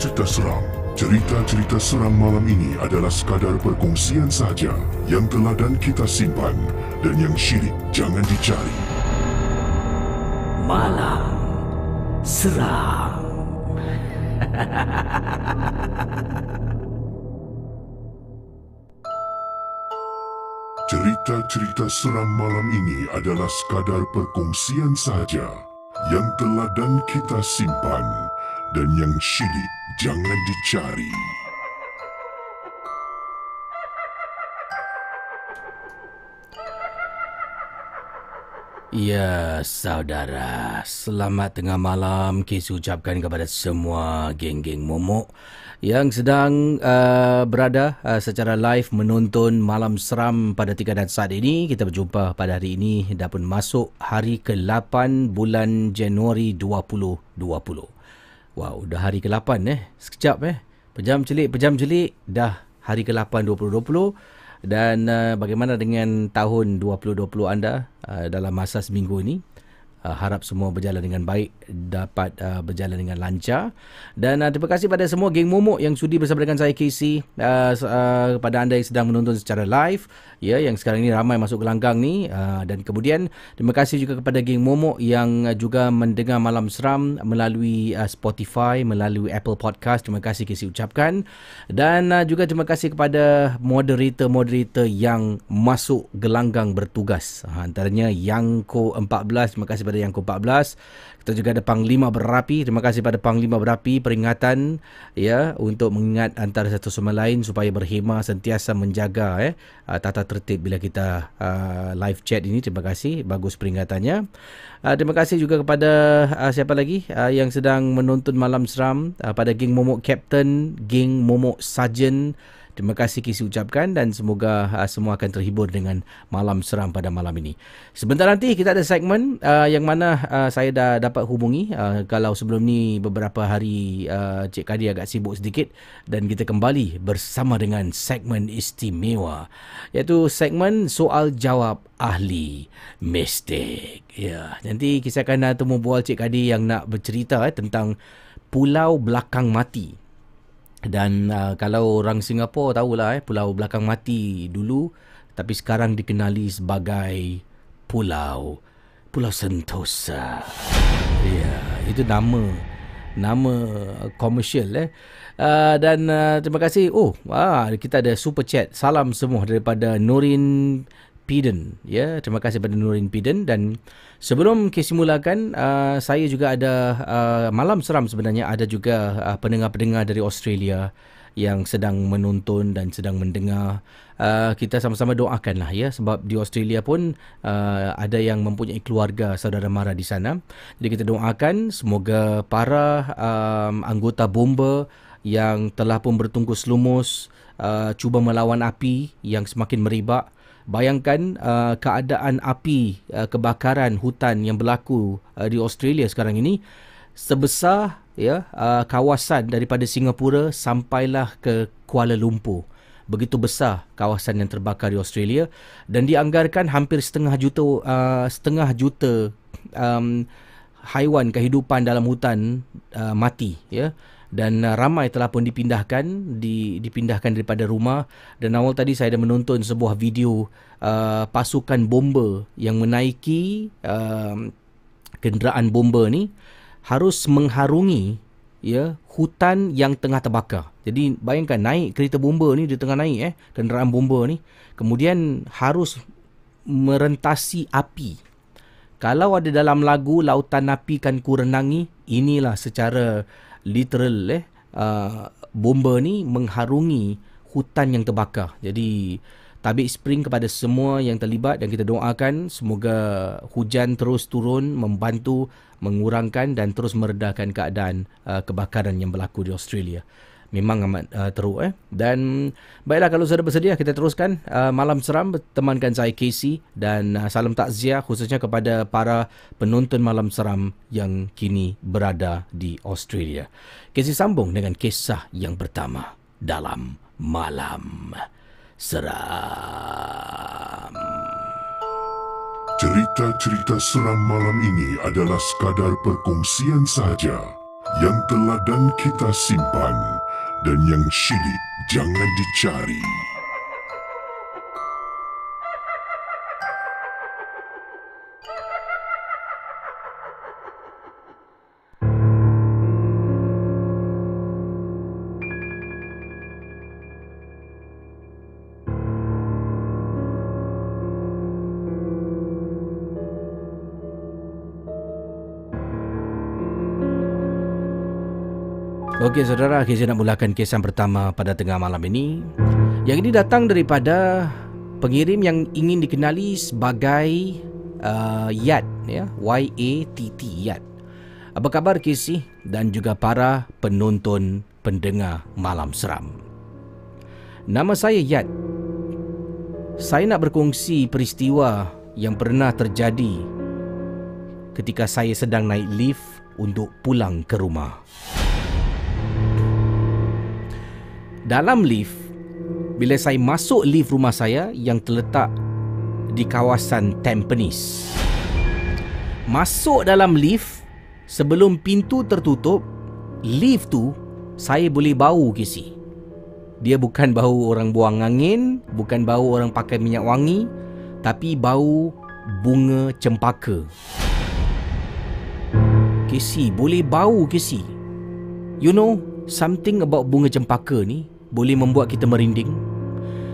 Cerita-cerita seram, cerita-cerita seram malam ini adalah sekadar perkongsian sahaja yang telah dan kita simpan dan yang syirik jangan dicari. Malam Seram Cerita-cerita seram malam ini adalah sekadar perkongsian sahaja yang telah dan kita simpan dan yang syirik jangan dicari. Ya saudara. Selamat tengah malam. Kes ucapkan kepada semua geng-geng momok Yang sedang uh, berada uh, secara live menonton Malam Seram pada tingkatan saat ini. Kita berjumpa pada hari ini. Dah pun masuk hari ke-8 bulan Januari 2020 Wow, dah hari ke-8 eh? Sekejap eh? Pejam celik, pejam celik Dah hari ke-8 2020 dan uh, bagaimana dengan tahun 2020 anda uh, dalam masa seminggu ini? Uh, harap semua berjalan dengan baik, dapat uh, berjalan dengan lancar. Dan uh, terima kasih pada semua geng momok yang sudi bersama dengan saya Casey. Uh, uh, kepada anda yang sedang menonton secara live, ya yang sekarang ini ramai masuk gelanggang ni. Uh, dan kemudian terima kasih juga kepada geng momok yang uh, juga mendengar Malam Seram melalui uh, Spotify, melalui Apple Podcast. Terima kasih Casey ucapkan. Dan uh, juga terima kasih kepada moderator-moderator yang masuk gelanggang bertugas. Uh, antaranya Yangko 14, terima kasih kepada Yangko 14. Kita juga ada Panglima Berapi. Terima kasih pada Panglima Berapi peringatan ya untuk mengingat antara satu sama lain supaya berhemah sentiasa menjaga eh tata tertib bila kita uh, live chat ini. Terima kasih. Bagus peringatannya. Uh, terima kasih juga kepada uh, siapa lagi uh, yang sedang menonton Malam Seram uh, pada geng Momok Captain, geng Momok Sergeant Terima kasih Kisi ucapkan dan semoga uh, semua akan terhibur dengan malam seram pada malam ini. Sebentar nanti kita ada segmen uh, yang mana uh, saya dah dapat hubungi uh, kalau sebelum ni beberapa hari uh, Cik Kadi agak sibuk sedikit dan kita kembali bersama dengan segmen istimewa iaitu segmen soal jawab ahli mistik. Ya, nanti kita akan uh, temu bual Cik Kadi yang nak bercerita eh, tentang Pulau Belakang Mati. Dan uh, kalau orang Singapura tahulah eh Pulau Belakang Mati dulu tapi sekarang dikenali sebagai Pulau Pulau Sentosa. Ya, itu nama nama komersial eh. Uh, dan uh, terima kasih. Oh, ah, kita ada super chat. Salam semua daripada Nurin Piden. Ya, terima kasih kepada Nurin Piden dan sebelum kes mulakan uh, saya juga ada uh, malam seram sebenarnya. Ada juga uh, pendengar-pendengar dari Australia yang sedang menonton dan sedang mendengar. Uh, kita sama-sama doakanlah ya. Sebab di Australia pun uh, ada yang mempunyai keluarga saudara mara di sana. Jadi kita doakan semoga para um, anggota bomba yang telah pun bertungkus lumus uh, cuba melawan api yang semakin meribak Bayangkan uh, keadaan api uh, kebakaran hutan yang berlaku uh, di Australia sekarang ini sebesar ya uh, kawasan daripada Singapura sampailah ke Kuala Lumpur. Begitu besar kawasan yang terbakar di Australia dan dianggarkan hampir setengah juta uh, setengah juta um, haiwan kehidupan dalam hutan uh, mati ya dan uh, ramai telah pun dipindahkan di, dipindahkan daripada rumah dan awal tadi saya ada menonton sebuah video uh, pasukan bomba yang menaiki uh, kenderaan bomba ni harus mengharungi ya hutan yang tengah terbakar. Jadi bayangkan naik kereta bomba ni di tengah naik eh kenderaan bomba ni kemudian harus merentasi api. Kalau ada dalam lagu lautan api kan ku renangi, inilah secara literal eh uh, bomba ni mengharungi hutan yang terbakar. Jadi tabik spring kepada semua yang terlibat dan kita doakan semoga hujan terus turun membantu mengurangkan dan terus meredakan keadaan uh, kebakaran yang berlaku di Australia memang amat uh, teruk eh dan baiklah kalau sudah bersedia kita teruskan uh, malam seram temankan saya Casey dan uh, salam takziah khususnya kepada para penonton malam seram yang kini berada di Australia. Casey sambung dengan kisah yang pertama dalam malam seram. Cerita-cerita seram malam ini adalah sekadar perkongsian sahaja yang telah dan kita simpan dan yang syilid jangan dicari. Okey saudara, kita nak mulakan kisah pertama pada tengah malam ini. Yang ini datang daripada pengirim yang ingin dikenali sebagai uh, Yat, ya, Y A T T Yat. Apa khabar Casey dan juga para penonton pendengar malam seram? Nama saya Yat. Saya nak berkongsi peristiwa yang pernah terjadi ketika saya sedang naik lift untuk pulang ke rumah. Dalam lift, bila saya masuk lift rumah saya yang terletak di kawasan Tampines. Masuk dalam lift, sebelum pintu tertutup, lift tu saya boleh bau kisi. Dia bukan bau orang buang angin, bukan bau orang pakai minyak wangi, tapi bau bunga cempaka. Kisi, boleh bau kisi. You know, something about bunga cempaka ni boleh membuat kita merinding.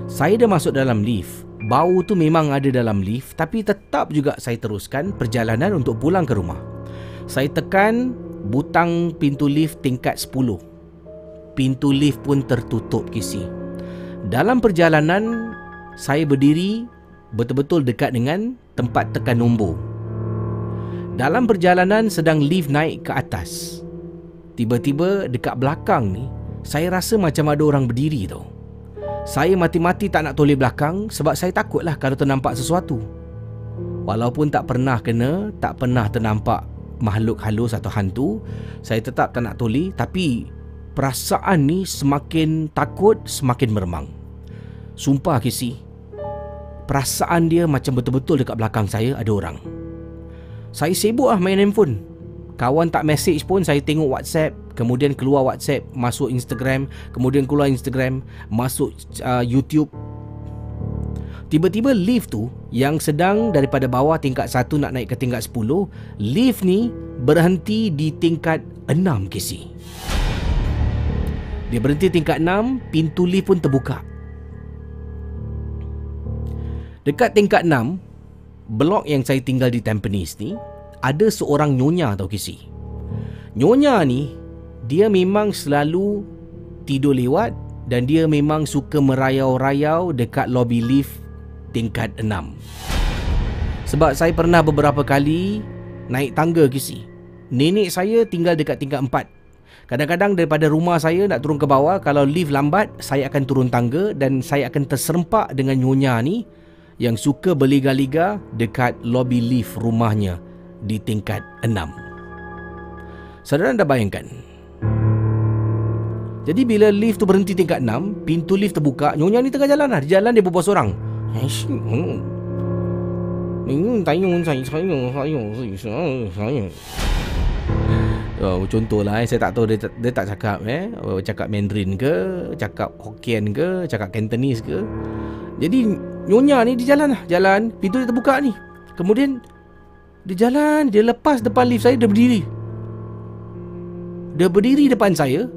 Saya dah masuk dalam lift. Bau tu memang ada dalam lift tapi tetap juga saya teruskan perjalanan untuk pulang ke rumah. Saya tekan butang pintu lift tingkat 10. Pintu lift pun tertutup kisi. Dalam perjalanan saya berdiri betul-betul dekat dengan tempat tekan nombor. Dalam perjalanan sedang lift naik ke atas. Tiba-tiba dekat belakang ni saya rasa macam ada orang berdiri tau. Saya mati-mati tak nak toleh belakang sebab saya takutlah kalau ternampak sesuatu. Walaupun tak pernah kena, tak pernah ternampak makhluk halus atau hantu, saya tetap tak nak toleh tapi perasaan ni semakin takut, semakin meremang. Sumpah Kisi, perasaan dia macam betul-betul dekat belakang saya ada orang. Saya sibuk lah main handphone. Kawan tak message pun saya tengok WhatsApp, kemudian keluar WhatsApp, masuk Instagram, kemudian keluar Instagram, masuk uh, YouTube. Tiba-tiba lift tu yang sedang daripada bawah tingkat 1 nak naik ke tingkat 10, lift ni berhenti di tingkat 6 kisi. Dia berhenti tingkat 6, pintu lift pun terbuka. Dekat tingkat 6, blok yang saya tinggal di Tampines ni, ada seorang nyonya tau kisi. Nyonya ni dia memang selalu tidur lewat dan dia memang suka merayau-rayau dekat lobby lift tingkat 6. Sebab saya pernah beberapa kali naik tangga kisi. Nenek saya tinggal dekat tingkat 4. Kadang-kadang daripada rumah saya nak turun ke bawah Kalau lift lambat Saya akan turun tangga Dan saya akan terserempak dengan nyonya ni Yang suka berliga-liga Dekat lobby lift rumahnya Di tingkat 6 Saudara anda bayangkan jadi bila lift tu berhenti tingkat 6 Pintu lift terbuka Nyonya ni tengah jalan lah Di jalan dia berbual seorang Ini tayung saya Saya Saya Saya Oh, contohlah eh, saya tak tahu dia, dia tak cakap eh oh, cakap Mandarin ke, cakap Hokkien ke, cakap Cantonese ke. Jadi nyonya ni di jalan lah, jalan, pintu dia terbuka ni. Kemudian dia jalan, dia lepas depan lift saya dia berdiri. Dia berdiri depan saya,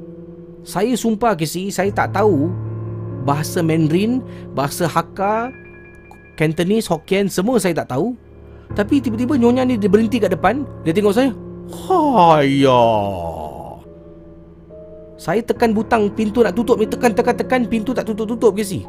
saya sumpah ke si saya tak tahu bahasa Mandarin, bahasa Hakka, Cantonese, Hokkien semua saya tak tahu. Tapi tiba-tiba nyonya ni dia berhenti kat depan, dia tengok saya. Haya. Saya tekan butang pintu nak tutup ni tekan tekan tekan pintu tak tutup-tutup ke si.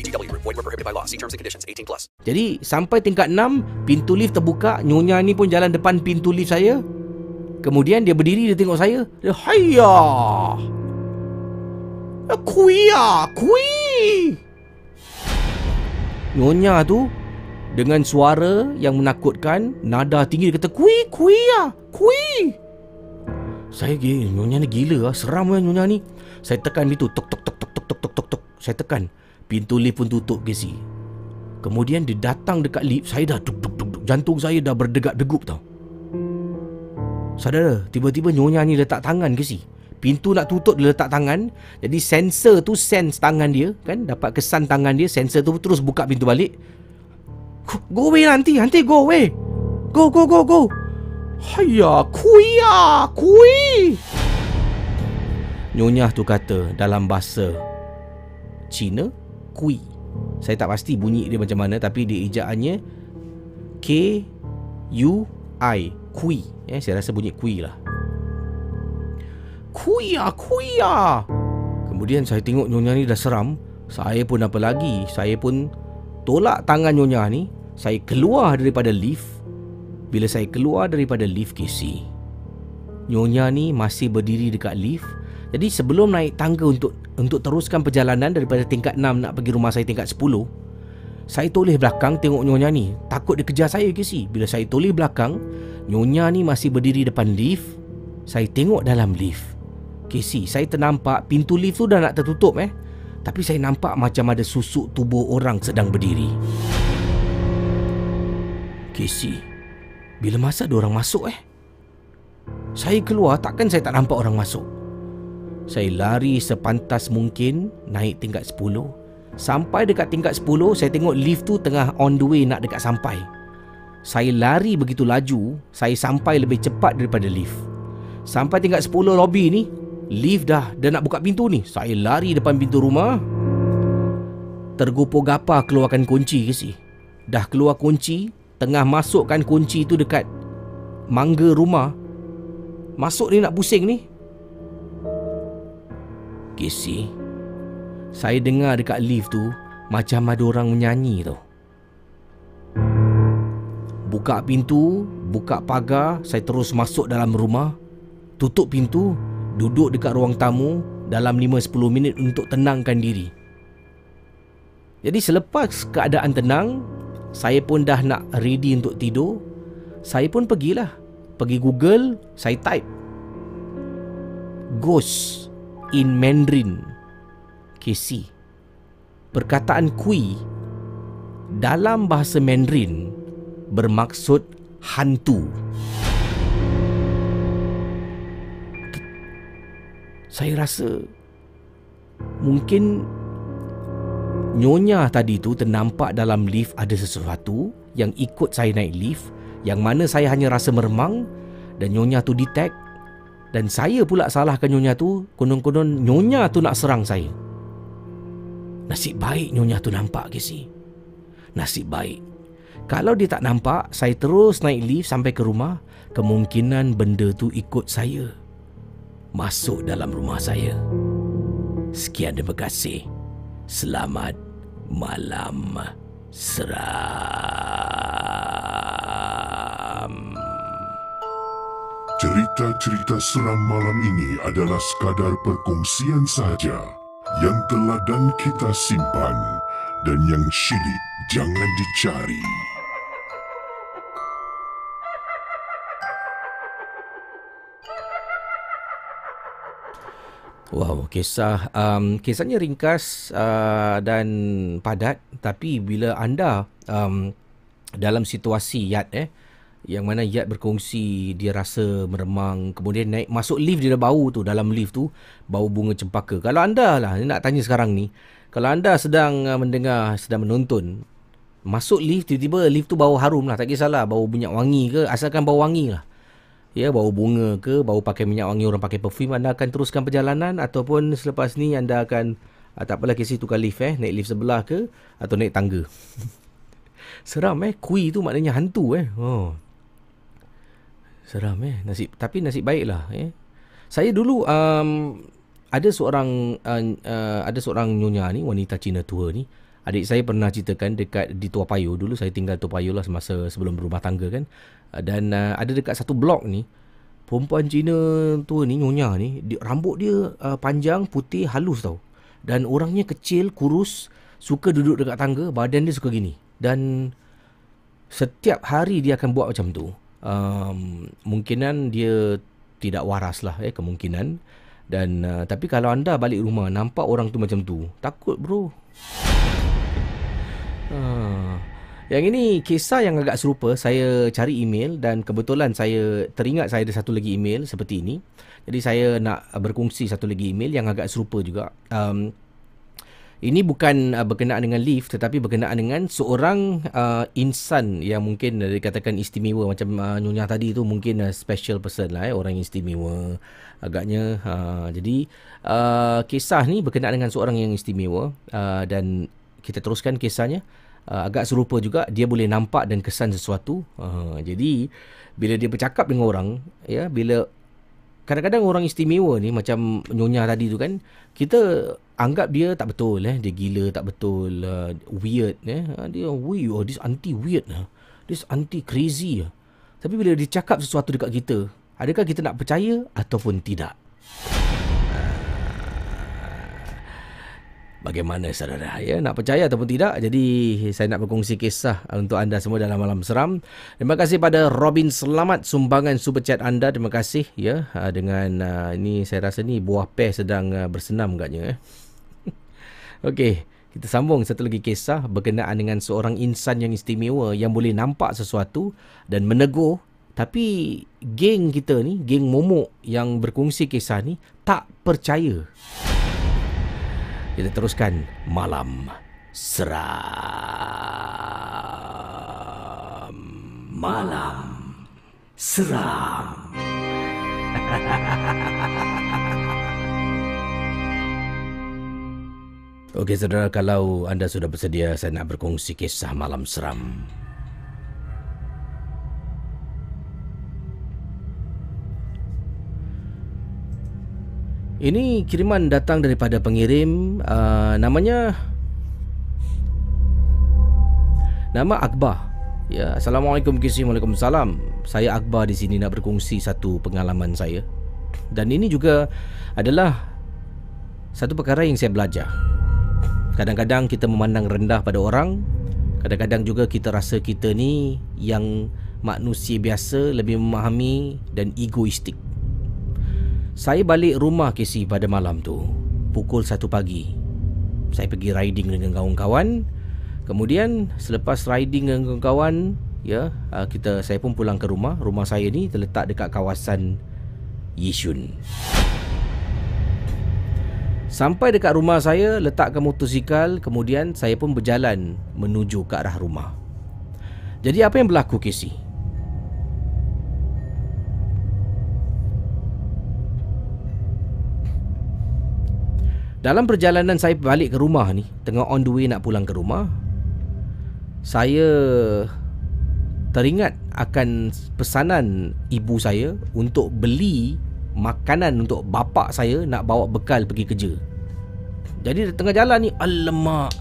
Void prohibited by law. See terms and conditions. 18 plus. Jadi sampai tingkat 6 Pintu lift terbuka. Nyonya ni pun jalan depan pintu lift saya. Kemudian dia berdiri Dia tengok saya. Dia Hayya! Kuya Kui Nyonya tu Dengan suara yang menakutkan Nada tinggi. Dia kata Kui Kuya Kui! Saya gila Nyonya ni gila lah. Seram lah nyonya ni. Saya tekan pintu Tok tok tok tok tok tok tok tok tok Saya tekan Pintu lift pun tutup si? Kemudian dia datang dekat lift Saya dah duk, duk, duk, duk. Jantung saya dah berdegap-degup tau. Saudara Tiba-tiba nyonya ni letak tangan si? Pintu nak tutup dia letak tangan. Jadi sensor tu sense tangan dia kan? Dapat kesan tangan dia Sensor tu terus buka pintu balik. Go away nanti Nanti go away. Go go go go. Haya Kui ya Kui. Nyonya tu kata Dalam bahasa Cina Kui saya tak pasti bunyi dia macam mana tapi dia ejaannya K U I Kui. Eh saya rasa bunyi kui lah. Kui ya, kui ya. Kemudian saya tengok nyonya ni dah seram. Saya pun apa lagi? Saya pun tolak tangan nyonya ni. Saya keluar daripada lift. Bila saya keluar daripada lift KC, nyonya ni masih berdiri dekat lift. Jadi sebelum naik tangga untuk untuk teruskan perjalanan daripada tingkat 6 nak pergi rumah saya tingkat 10, saya toleh belakang tengok nyonya ni. Takut dia kejar saya ke si. Bila saya toleh belakang, nyonya ni masih berdiri depan lift. Saya tengok dalam lift. Casey, saya ternampak pintu lift tu dah nak tertutup eh. Tapi saya nampak macam ada susuk tubuh orang sedang berdiri. Casey, bila masa ada orang masuk eh? Saya keluar takkan saya tak nampak orang masuk. Saya lari sepantas mungkin naik tingkat 10. Sampai dekat tingkat 10, saya tengok lift tu tengah on the way nak dekat sampai. Saya lari begitu laju, saya sampai lebih cepat daripada lift. Sampai tingkat 10 lobby ni, lift dah dah nak buka pintu ni. Saya lari depan pintu rumah. tergopoh gapa keluarkan kunci ke si? Dah keluar kunci, tengah masukkan kunci tu dekat mangga rumah. Masuk ni nak pusing ni. Kisi, saya dengar dekat lift tu macam ada orang menyanyi tau. Buka pintu, buka pagar, saya terus masuk dalam rumah. Tutup pintu, duduk dekat ruang tamu dalam 5-10 minit untuk tenangkan diri. Jadi selepas keadaan tenang, saya pun dah nak ready untuk tidur. Saya pun pergilah. Pergi Google, saya type. Ghost in Mandarin. KC. Perkataan kui dalam bahasa Mandarin bermaksud hantu. Saya rasa mungkin Nyonya tadi tu ternampak dalam lift ada sesuatu yang ikut saya naik lift yang mana saya hanya rasa meremang dan nyonya tu detect dan saya pula salahkan nyonya tu konon-konon nyonya tu nak serang saya. Nasib baik nyonya tu nampak ke si. Nasib baik. Kalau dia tak nampak, saya terus naik lift sampai ke rumah, kemungkinan benda tu ikut saya. Masuk dalam rumah saya. Sekian terima kasih. Selamat malam seram. Cerita-cerita seram malam ini adalah sekadar perkongsian sahaja yang telah dan kita simpan dan yang syilid jangan dicari. Wow, kisah um, kisahnya ringkas uh, dan padat tapi bila anda um, dalam situasi yat eh yang mana yat berkongsi dia rasa meremang. Kemudian naik masuk lift dia dah bau tu dalam lift tu bau bunga cempaka. Kalau anda lah nak tanya sekarang ni, kalau anda sedang uh, mendengar sedang menonton masuk lift tiba-tiba lift tu bau harum lah tak kisahlah bau minyak wangi ke asalkan bau wangi lah. Ya bau bunga ke bau pakai minyak wangi orang pakai perfume anda akan teruskan perjalanan ataupun selepas ni anda akan ah, tak apalah situ tukar lift eh naik lift sebelah ke atau naik tangga. Seram eh kui tu maknanya hantu eh. Oh seram eh nasib tapi nasib baiklah eh saya dulu um, ada seorang uh, uh, ada seorang nyonya ni wanita Cina tua ni Adik saya pernah ceritakan dekat di Tua Payoh dulu saya tinggal Tua Payoh lah semasa sebelum berumah tangga kan. Uh, dan uh, ada dekat satu blok ni perempuan Cina tua ni nyonya ni di, rambut dia uh, panjang putih halus tau. Dan orangnya kecil kurus suka duduk dekat tangga badan dia suka gini. Dan setiap hari dia akan buat macam tu. Um, mungkinan dia tidak waras lah eh kemungkinan. Dan uh, tapi kalau anda balik rumah nampak orang tu macam tu takut bro. Ha. Yang ini kisah yang agak serupa. Saya cari email Dan kebetulan saya teringat saya ada satu lagi email seperti ini. Jadi saya nak berkongsi satu lagi email yang agak serupa juga. Um, Ini bukan uh, berkenaan dengan lift Tetapi berkenaan dengan seorang uh, insan Yang mungkin uh, dikatakan istimewa. Macam uh, Nyonya tadi tu mungkin uh, special person lah eh, Orang istimewa. Agaknya uh, Jadi uh, kisah ni berkenaan dengan seorang yang istimewa uh, Dan kita teruskan kisahnya. Uh, agak serupa juga dia boleh nampak dan kesan sesuatu. Uh, jadi bila dia bercakap dengan orang ya bila kadang-kadang orang istimewa ni macam nyonya tadi tu kan kita anggap dia tak betul eh. Dia gila tak betul uh, weird eh. Uh, dia we oh, this anti weird uh. this anti crazy uh. tapi bila dia cakap sesuatu dekat kita adakah kita nak percaya ataupun tidak? Bagaimana saudara? Ya nak percaya ataupun tidak? Jadi saya nak berkongsi kisah untuk anda semua dalam malam seram. Terima kasih pada Robin Selamat sumbangan super chat anda. Terima kasih ya. Ah, dengan uh, ini saya rasa ni buah peh sedang bersenam agaknya eh okey kita sambung satu lagi kisah berkenaan dengan seorang insan yang istimewa yang boleh nampak sesuatu dan menegur tapi geng kita ni geng momok yang berkongsi kisah ni tak percaya kita teruskan malam seram. Malam seram. Okey saudara, kalau anda sudah bersedia, saya nak berkongsi kisah malam seram. Ini kiriman datang daripada pengirim uh, namanya nama Akbar. Ya, Assalamualaikum KC, Waalaikumsalam. Saya Akbar di sini nak berkongsi satu pengalaman saya. Dan ini juga adalah satu perkara yang saya belajar. Kadang-kadang kita memandang rendah pada orang, kadang-kadang juga kita rasa kita ni yang manusia biasa lebih memahami dan egoistik. Saya balik rumah Casey pada malam tu Pukul 1 pagi. Saya pergi riding dengan kawan-kawan. Kemudian selepas riding dengan kawan-kawan ya ah, kita saya pun pulang ke rumah. Rumah saya ni terletak dekat kawasan Yishun Sampai dekat rumah saya letakkan motosikal kemudian saya pun berjalan menuju ke arah rumah. Jadi apa yang berlaku Casey? Dalam perjalanan saya balik ke rumah ni Tengah on the way nak pulang ke rumah Saya Teringat akan pesanan ibu saya Untuk beli makanan untuk bapak saya Nak bawa bekal pergi kerja. Jadi di tengah jalan ni Alamak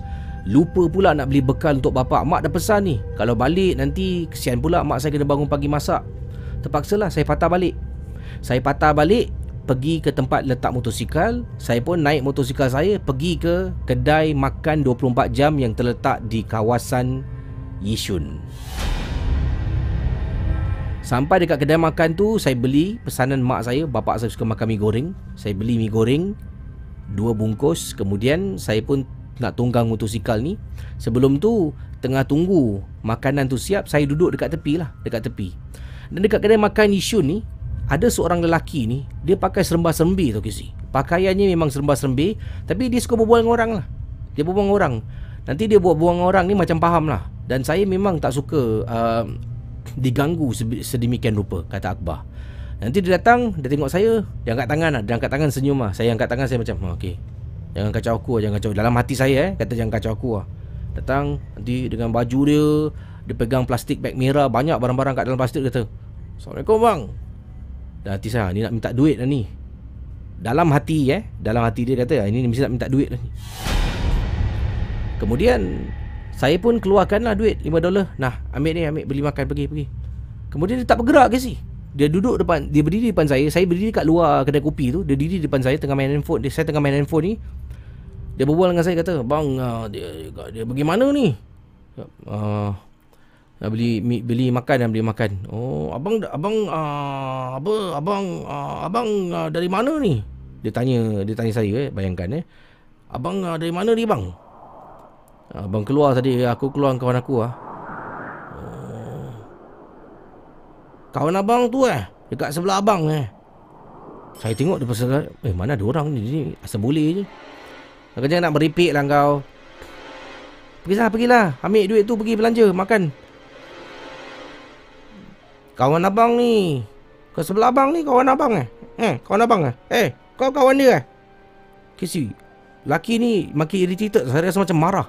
Lupa pula nak beli bekal untuk bapak. Mak dah pesan ni Kalau balik nanti Kesian pula mak saya kena bangun pagi masak. Terpaksalah saya patah balik. Saya patah balik pergi ke tempat letak motosikal. Saya pun naik motosikal saya Pergi ke kedai makan 24 jam Yang terletak di kawasan Yishun Sampai dekat kedai makan tu Saya beli pesanan mak saya. Bapak saya suka makan mie goreng. Saya beli mie goreng Dua bungkus. Kemudian saya pun nak tunggang motosikal ni. Sebelum tu Tengah tunggu makanan tu siap Saya duduk dekat tepi lah Dekat tepi. Dan dekat kedai makan Yishun ni ada seorang lelaki ni dia pakai serembah serembi tau kisi. Pakaiannya memang serembah serembi tapi dia suka berbual dengan orang lah. Dia berbual dengan orang. Nanti dia buat buang orang ni macam faham lah. Dan saya memang tak suka uh, diganggu sedemikian rupa kata Akbar. Nanti dia datang dia tengok saya dia angkat tangan lah. Dia angkat tangan senyum lah. Saya angkat tangan saya macam oh, okey. Jangan kacau aku lah jangan kacau. Dalam hati saya eh kata jangan kacau aku lah. Datang nanti dengan baju dia dia pegang plastik beg merah banyak barang-barang kat dalam plastik kata Assalamualaikum bang. Dah hati saya Ni nak minta duit lah ni. Dalam hati eh Dalam hati dia kata Ini mesti nak minta duit lah ni. Kemudian Saya pun keluarkan lah duit 5 dolar Nah ambil ni ambil beli makan pergi pergi Kemudian dia tak bergerak ke si Dia duduk depan Dia berdiri depan saya Saya berdiri kat luar kedai kopi tu Dia diri depan saya Tengah main handphone dia, Saya tengah main handphone ni Dia berbual dengan saya kata Bang uh, dia, dia pergi mana ni uh, nak beli beli makan dan beli makan. Oh, abang abang uh, apa abang uh, abang uh, dari mana ni? Dia tanya dia tanya saya eh, bayangkan eh. Abang uh, dari mana ni bang? Abang keluar tadi aku keluar kawan aku ah. Oh. Kawan abang tu eh dekat sebelah abang eh. Saya tengok dia pasal eh mana ada orang ni, asal boleh je. Kau jangan nak beripik lah kau. Pergilah, pergilah. Ambil duit tu pergi belanja, makan. Kawan abang ni Kau sebelah abang ni kawan abang eh Eh kawan abang eh Eh kau kawan dia eh Kisi Laki ni makin irritated Saya rasa macam marah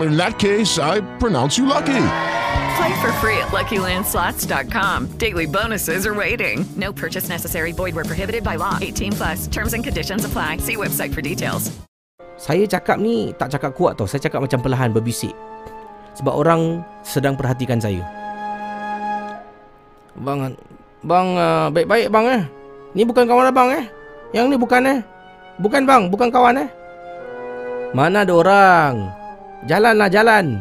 In that case, I pronounce you lucky. Play for free at LuckyLandSlots.com. Daily bonuses are waiting. No purchase necessary. Void where prohibited by law. 18 plus. Terms and conditions apply. See website for details. Saya cakap ni tak cakap kuat tau. Saya cakap macam perlahan berbisik. Sebab orang sedang perhatikan saya. Bang, bang uh, baik-baik bang eh. Ni bukan kawan abang eh. Yang ni bukan eh. Bukan bang, bukan kawan eh. Mana ada orang? Jalanlah jalan.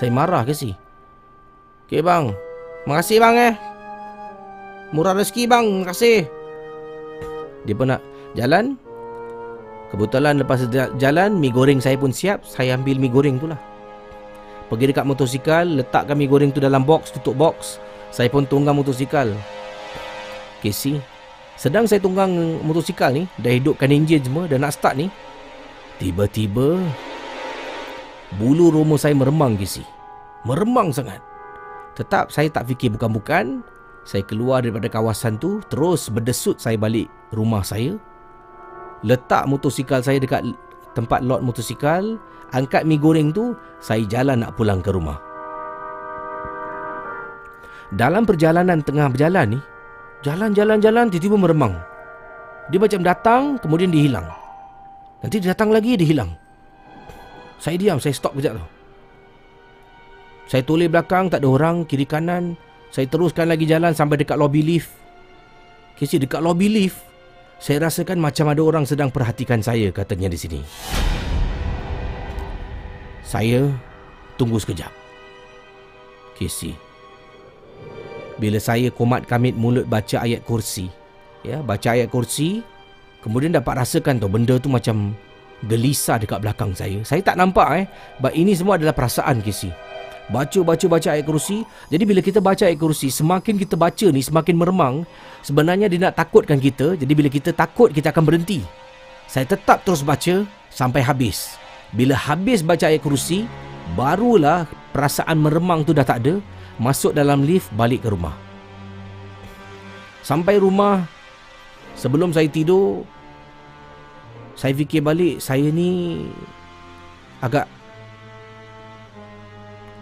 Saya marah ke si? Okey bang. Makasih bang eh. Murah rezeki bang, makasih. Dia pun nak jalan. Kebetulan lepas jalan, mi goreng saya pun siap. Saya ambil mi goreng tu lah. Pergi dekat motosikal, letakkan mi goreng tu dalam box, tutup box. Saya pun tunggang motosikal. Casey, sedang saya tunggang motosikal ni, dah hidupkan enjin semua, dah nak start ni. Tiba-tiba, bulu rumah saya meremang, Casey. Meremang sangat. Tetap saya tak fikir bukan-bukan. Saya keluar daripada kawasan tu, terus berdesut saya balik rumah saya. Letak motosikal saya dekat tempat lot motosikal, angkat mi goreng tu, saya jalan nak pulang ke rumah. Dalam perjalanan tengah berjalan ni, jalan-jalan-jalan tiba-tiba meremang. Dia macam datang, kemudian dia hilang. Nanti dia datang lagi, dia hilang. Saya diam, saya stop kejap tu. Saya toleh belakang, tak ada orang, kiri kanan. Saya teruskan lagi jalan sampai dekat lobby lift. Kisi dekat lobby lift, saya rasakan macam ada orang sedang perhatikan saya katanya di sini. Saya tunggu sekejap. Kisi. Bila saya komat kamit mulut baca ayat kursi, ya, baca ayat kursi, kemudian dapat rasakan tu benda tu macam gelisah dekat belakang saya. Saya tak nampak eh, but ini semua adalah perasaan Kisi. Baca baca baca ayat kursi. Jadi bila kita baca ayat kursi, semakin kita baca ni semakin meremang, sebenarnya dia nak takutkan kita. Jadi bila kita takut kita akan berhenti. Saya tetap terus baca sampai habis. Bila habis baca ayat kursi, barulah perasaan meremang tu dah tak ada masuk dalam lift balik ke rumah. Sampai rumah sebelum saya tidur saya fikir balik saya ni agak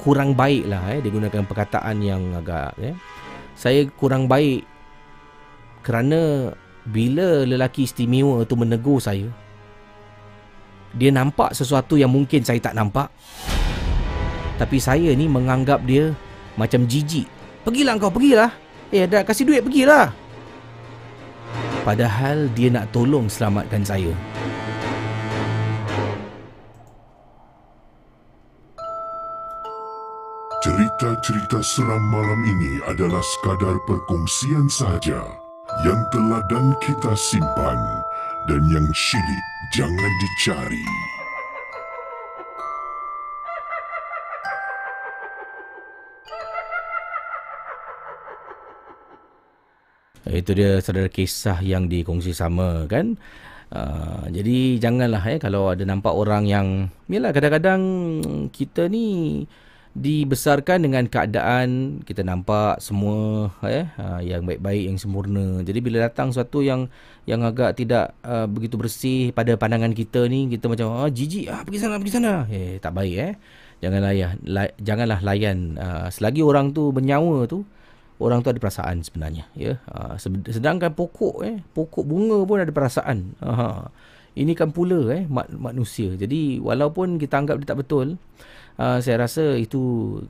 kurang baik lah eh, digunakan perkataan yang agak eh. saya kurang baik kerana bila lelaki istimewa tu menegur saya dia nampak sesuatu yang mungkin saya tak nampak tapi saya ni menganggap dia macam jijik. Pergilah kau, pergilah. Eh, dah kasih duit, pergilah. Padahal dia nak tolong selamatkan saya. Cerita-cerita seram malam ini adalah sekadar perkongsian sahaja yang telah dan kita simpan dan yang syilid jangan dicari. Itu dia saudara kisah yang dikongsi sama kan. Uh, jadi janganlah eh kalau ada nampak orang yang yalah kadang-kadang kita ni dibesarkan dengan keadaan kita nampak semua eh uh, yang baik-baik yang sempurna. Jadi bila datang sesuatu yang yang agak tidak uh, begitu bersih pada pandangan kita ni kita macam ah jijik ah pergi sana pergi sana. Eh tak baik eh. Janganlah ya la, janganlah layan uh, selagi orang tu bernyawa tu orang tu ada perasaan sebenarnya ya ha, sedangkan pokok eh pokok bunga pun ada perasaan ha, ini kan pula eh manusia jadi walaupun kita anggap dia tak betul uh, saya rasa itu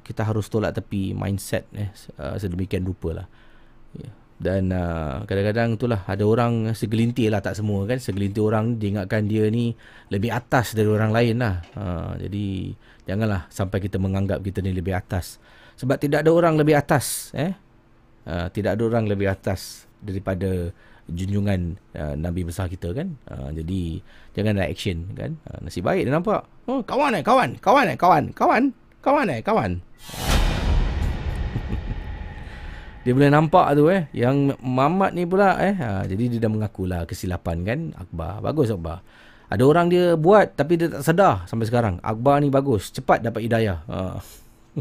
kita harus tolak tepi mindset eh uh, sedemikian rupa lah ya. dan uh, kadang-kadang itulah ada orang segelintir lah tak semua kan. Segelintir orang diingatkan dia ni lebih atas dari orang lain lah. Uh, jadi janganlah sampai kita menganggap kita ni lebih atas. Sebab tidak ada orang lebih atas eh. Uh, tidak ada orang lebih atas daripada junjungan uh, Nabi besar kita kan. Uh, jadi janganlah action kan. Uh, nasib baik dia nampak. Oh, kawan eh, kawan. Kawan eh, kawan. Kawan. Kawan eh, kawan. dia boleh nampak tu eh. Yang Mamat ni pula eh. Uh, jadi dia dah mengakulah kesilapan kan. Akbar. Bagus Akbar. Ada orang dia buat tapi dia tak sedar sampai sekarang. Akbar ni bagus. Cepat dapat hidayah. Uh.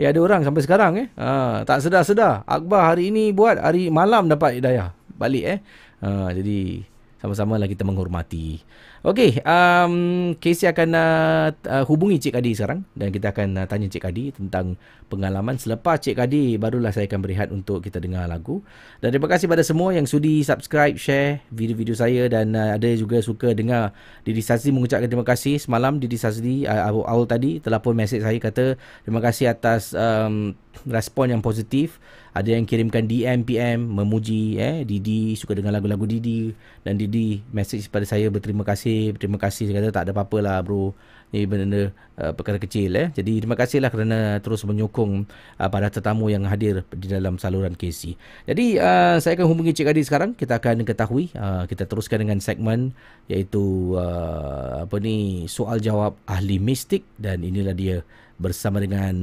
ya ada orang sampai sekarang eh ha, tak sedar-sedar Akbar hari ini buat hari malam dapat hidayah balik eh ha, jadi sama-sama lah kita menghormati Okey, um, Casey akan uh, uh, hubungi Cik Kadi sekarang dan kita akan uh, tanya Cik Kadi tentang pengalaman. Selepas Cik Kadi, barulah saya akan berehat untuk kita dengar lagu. Dan terima kasih pada semua yang sudi subscribe, share video-video saya dan uh, ada juga suka dengar Didi Sazli mengucapkan terima kasih. Semalam Didi Sazli uh, awal tadi telah pun mesej saya kata terima kasih atas um, respon yang positif ada yang kirimkan DM PM memuji eh Didi suka dengan lagu-lagu Didi. Dan Didi message pada saya berterima kasih. Berterima kasih saya kata tak ada apa-apa lah bro. Ni benda uh, perkara kecil eh. Jadi terima kasihlah kerana terus menyokong uh, para tetamu yang hadir di dalam saluran KC jadi uh, saya akan hubungi Cik Adi sekarang. Kita akan ketahui uh, kita teruskan dengan segmen iaitu uh, apa ni soal jawab ahli mistik. Dan inilah dia bersama dengan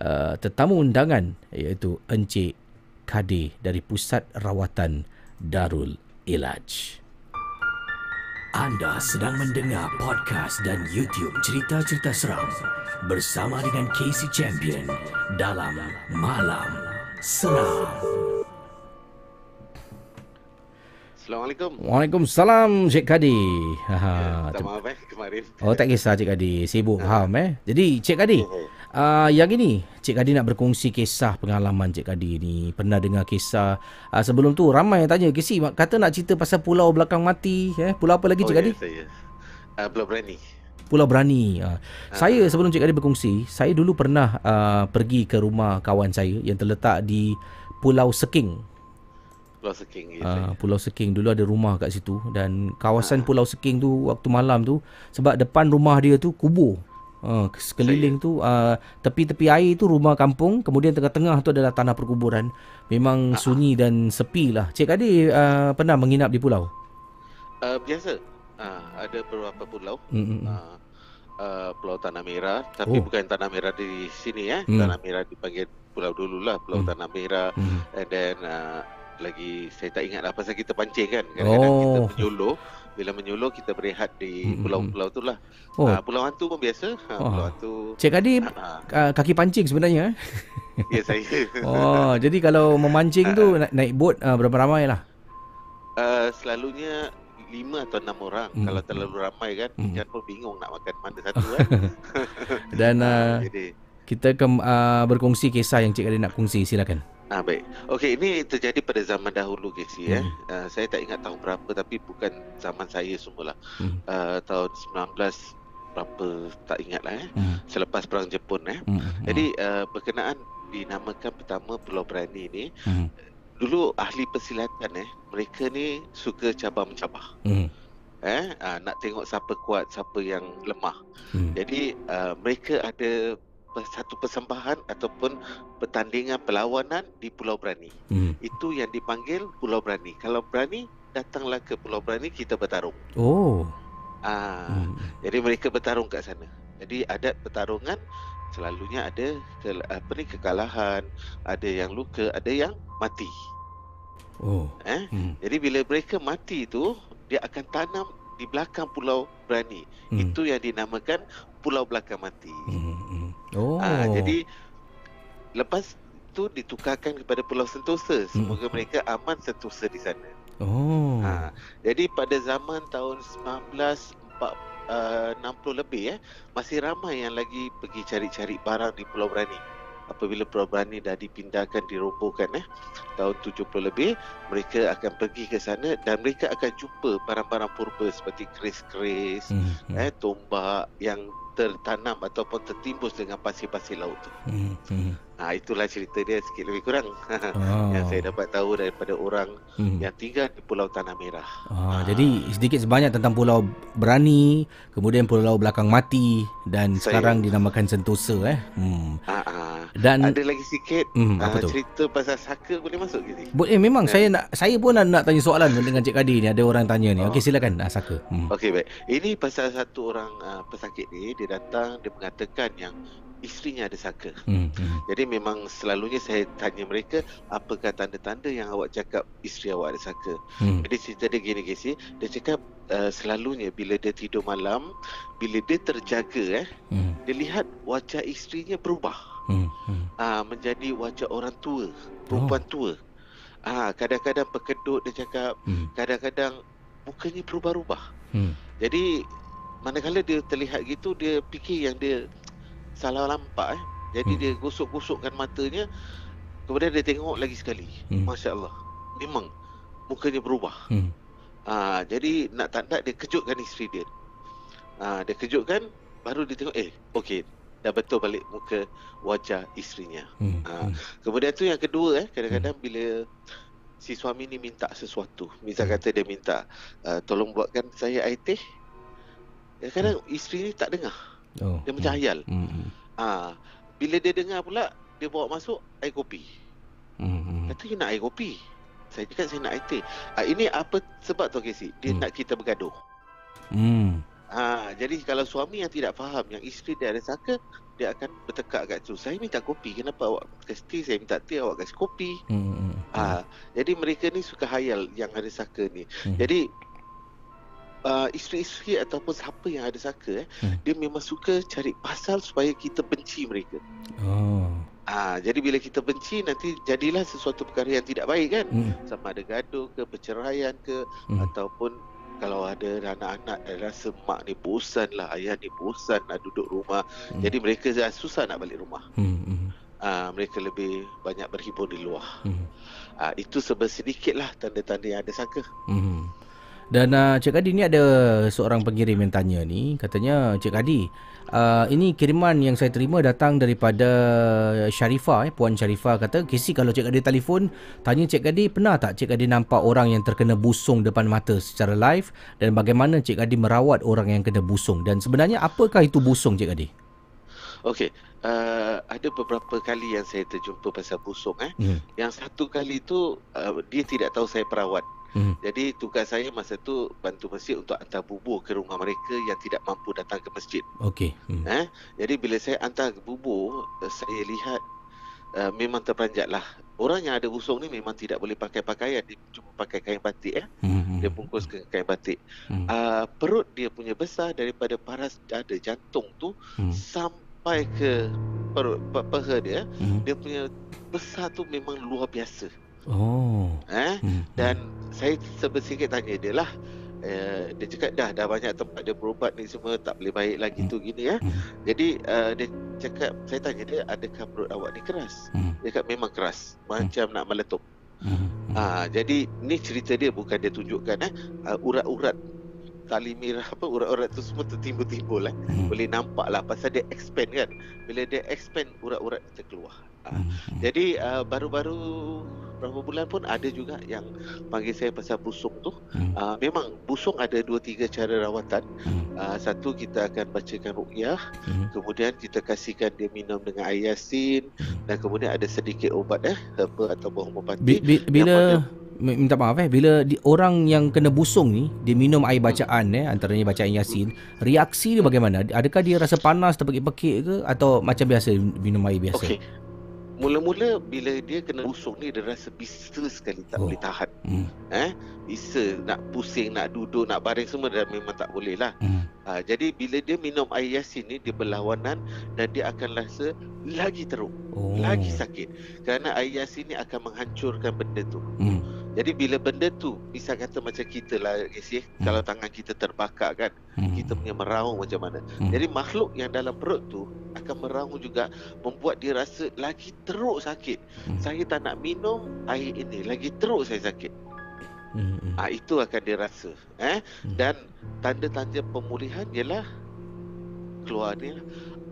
uh, tetamu undangan iaitu Encik Kade dari Pusat Rawatan Darul Ilaj. Anda sedang mendengar podcast dan YouTube cerita-cerita seram bersama dengan Casey Champion dalam Malam Seram. Assalamualaikum. Waalaikumsalam Cik Kadi. Ha, Ya, tak maaf eh kemarin. Oh tak kisah Cik Kadi, sibuk faham eh. Jadi Cik Kadi, uh, yang ini Cik Kadi nak berkongsi kisah pengalaman Cik Kadi ni. Pernah dengar kisah uh, sebelum tu ramai yang tanya, "Kisi kata nak cerita pasal pulau belakang mati eh. Pulau apa lagi oh, Cik Kadi?" Ya, saya. Uh, Pulau Berani. Pulau Berani. Uh, saya sebelum Cik Kadi berkongsi, saya dulu pernah uh, pergi ke rumah kawan saya yang terletak di Pulau Seking. Pulau Seking. Uh, Pulau Seking dulu ada rumah kat situ dan kawasan Pulau Seking tu waktu malam tu sebab depan rumah dia tu kubur. Uh, sekeliling tu uh, tepi-tepi air tu rumah kampung kemudian tengah-tengah tu adalah tanah perkuburan memang sunyi dan sepi lah Cik Kadi uh, pernah menginap di pulau Uh, biasa. Uh, ada beberapa pulau. Mm-mm. Uh, uh, pulau Tanah Merah. Tapi Oh. bukan Tanah Merah di sini eh. Hmm. Tanah Merah dipanggil pulau dululah. Pulau Hmm. Tanah Merah. Hmm. And then uh, lagi saya tak ingat lah pasal kita pancing kan. Kadang-kadang Oh. kita menyuluh. Bila menyuluh kita berehat di pulau-pulau tu lah. Oh. Uh, pulau hantu pun biasa. Wah. pulau hantu. Cik Kadi uh, kaki pancing sebenarnya eh? Ya saya. Oh jadi kalau memancing tu na- naik bot uh, berapa ramai lah Uh, selalunya lima atau enam orang. Hmm. Kalau terlalu ramai kan, Hmm. ikan pun bingung nak makan mana satu kan. dan uh, Jadi, kita ke, uh, berkongsi kisah yang Cik Kadi nak kongsi silakan ah baik. Okey, ini terjadi pada zaman dahulu Casey Hmm. eh. Uh, saya tak ingat tahun berapa tapi bukan zaman saya semualah. Hmm. Uh, tahun 19 berapa tak ingat lah eh. Hmm. Selepas perang Jepun eh. Hmm, hmm. Jadi uh, berkenaan dinamakan pertama Pulau Berani ni Hmm. dulu ahli persilatan eh mereka ni suka cabar mencabar Hmm. eh uh, nak tengok siapa kuat siapa yang lemah Hmm. jadi uh, mereka ada satu persembahan ataupun pertandingan perlawanan di Pulau Berani Hmm. itu yang dipanggil Pulau Berani kalau berani datanglah ke Pulau Berani kita bertarung Oh ah Hmm. jadi mereka bertarung kat sana jadi adat pertarungan selalunya ada ke, apa ni kekalahan ada yang luka ada yang mati Oh eh Hmm. Jadi bila mereka mati tu dia akan tanam di belakang pulau Berani. Hmm. Itu yang dinamakan pulau belakang mati. Hmm. hmm. Oh Ah jadi lepas tu ditukarkan kepada pulau Sentosa. Semoga mereka aman sentosa di sana. Oh Ha jadi pada zaman tahun 1960 uh, lebih eh masih ramai yang lagi pergi cari-cari barang di Pulau Berani. Apabila Pulau Berani dah dipindahkan dirobohkan eh tahun 70 lebih mereka akan pergi ke sana dan mereka akan jumpa barang-barang purba seperti keris-keris Hmm. hmm. eh tombak yang tertanam ataupun tertimbus dengan pasir-pasir laut tu. Hmm. Hmm. Ha itulah cerita dia sikit lebih kurang Ah. yang saya dapat tahu daripada orang Hmm. yang tinggal di Pulau Tanah Merah. Ah, jadi sedikit sebanyak tentang Pulau Berani, kemudian Pulau Belakang Mati dan Saya- sekarang dinamakan Sentosa eh. Hmm. Ah, ah. Dan- ada lagi sikit Hmm, ah, apa tu? cerita pasal saka boleh masuk ke ni? Bo- eh memang saya nak saya pun nak, nak tanya soalan dengan Cik Kadi ni ada orang tanya ni. Oh. Okey silakan ah, Saka. Hmm. Okey baik. Ini pasal satu orang uh, pesakit ni dia datang dia mengatakan yang isterinya ada saka. Hmm. hmm. Jadi memang selalunya saya tanya mereka apakah tanda-tanda yang awak cakap isteri awak ada saka. Hmm. Jadi cerita dia gini Casey, dia cakap uh, selalunya bila dia tidur malam, bila dia terjaga eh, Hmm. dia lihat wajah isterinya berubah. Hmm. hmm. ah menjadi wajah orang tua, perempuan oh. tua. Ah kadang-kadang berkedut dia cakap, Hmm. kadang-kadang mukanya berubah-ubah. Hmm. Jadi manakala dia terlihat gitu dia fikir yang dia salah nampak eh. Jadi Hmm. dia gosok-gosokkan matanya kemudian dia tengok lagi sekali. Hmm. Masya-Allah. Memang mukanya berubah. Hmm. Ah jadi nak tak nak dia kejutkan isteri dia. Ah dia kejutkan baru dia tengok eh okey dah betul balik muka wajah isterinya. Hmm. Ah kemudian tu yang kedua eh kadang-kadang bila si suami ni minta sesuatu. Misal kata dia minta uh, tolong buatkan saya air teh. Kadang-kadang isteri ni tak dengar. Oh. Dia macam hayal. Hmm. hmm. Ah bila dia dengar pula dia bawa masuk air kopi. Hmm. hmm. Kata you nak air kopi. Saya cakap saya nak air teh. Ah, ini apa sebab tu Casey? Dia Hmm. nak kita bergaduh. Hmm. Ha, jadi kalau suami yang tidak faham yang isteri dia ada saka, dia akan bertekak kat tu. Saya minta kopi, kenapa awak kasi teh? Saya minta teh, awak kasi kopi. Hmm. hmm. Ha, jadi mereka ni suka hayal yang ada saka ni. Hmm. Jadi uh, isteri-isteri ataupun siapa yang ada saka eh, Hmm. dia memang suka cari pasal supaya kita benci mereka. Oh. Ah, jadi bila kita benci nanti jadilah sesuatu perkara yang tidak baik kan? Hmm. Sama ada gaduh ke, perceraian ke Hmm. ataupun kalau ada anak-anak dia rasa mak ni bosan lah, ayah ni bosan nak duduk rumah. Hmm. Jadi mereka dah susah nak balik rumah. Hmm. Ah, mereka lebih banyak berhibur di luar. Hmm. Ah, itu sebersedikit lah tanda-tanda yang ada sangka. Hmm. Dan uh, Cik Kadi ni ada seorang pengirim yang tanya ni Katanya Cik Kadi uh, Ini kiriman yang saya terima datang daripada Sharifah eh, Puan Sharifah kata Kisi kalau Cik Kadi telefon Tanya Cik Kadi pernah tak Cik Kadi nampak orang yang terkena busung depan mata secara live Dan bagaimana Cik Kadi merawat orang yang kena busung Dan sebenarnya apakah itu busung Cik Kadi? Okey, uh, ada beberapa kali yang saya terjumpa pasal busung eh. Hmm. Yang satu kali tu uh, dia tidak tahu saya perawat. Hmm. Jadi tugas saya masa tu bantu masjid untuk hantar bubur ke rumah mereka yang tidak mampu datang ke masjid. Okey. Hmm. Eh, jadi bila saya hantar bubur, uh, saya lihat uh, memang terperanjat lah. Orang yang ada busung ni memang tidak boleh pakai pakaian, dia cuma pakai kain batik eh. Hmm. Dia bungkus ke kain batik. Hmm. Uh, perut dia punya besar daripada paras dada jantung tu Hmm. sampai ke perut pe- peha dia. Hmm. Dia punya besar tu memang luar biasa. Oh. Eh? Hmm. Dan saya sebesikit tanya dia lah. Uh, dia cakap dah dah banyak tempat dia berubat ni semua tak boleh baik lagi tu gini ya. Hmm. Jadi uh, dia cakap saya tanya dia adakah perut awak ni keras? Hmm. Dia cakap memang keras, macam nak meletup. Hmm. Ah jadi ni cerita dia bukan dia tunjukkan eh uh, urat-urat tali merah apa urat-urat tu semua tertimbul-timbul eh. Hmm. Boleh nampak lah pasal dia expand kan. Bila dia expand urat-urat kita keluar. Hmm. jadi uh, baru-baru berapa bulan pun ada juga yang panggil saya pasal busung tu. Hmm. Uh, memang busung ada dua tiga cara rawatan. Hmm. Uh, satu kita akan bacakan ruqyah, Hmm. kemudian kita kasihkan dia minum dengan air yasin dan kemudian ada sedikit ubat eh herba. Bi- bi- yang bila minta maaf eh bila di, orang yang kena busung ni dia minum air bacaan eh antaranya bacaan yasin reaksi dia bagaimana adakah dia rasa panas terpekik-pekik ke atau macam biasa minum air biasa Okey. Mula-mula bila dia kena busung ni dia rasa bisa sekali tak Oh. boleh tahan. hmm. Eh, bisa nak pusing, nak duduk, nak baring semua dah memang tak boleh lah. Hmm. Ha, jadi bila dia minum air yasin ni dia berlawanan dan dia akan rasa lagi teruk, oh lagi sakit. Kerana air yasin ni akan menghancurkan benda tu. hmm. Jadi bila benda tu, misal kata macam kita lah, Casey, Hmm. kalau tangan kita terbakar kan, Hmm. kita punya meraung macam mana. Hmm. Jadi makhluk yang dalam perut tu akan meraung juga membuat dia rasa lagi teruk sakit. Hmm. Saya tak nak minum air ini, lagi teruk saya sakit. Hmm. hmm. Ah itu akan dia rasa. Eh Hmm. dan tanda-tanda pemulihan ialah keluar dia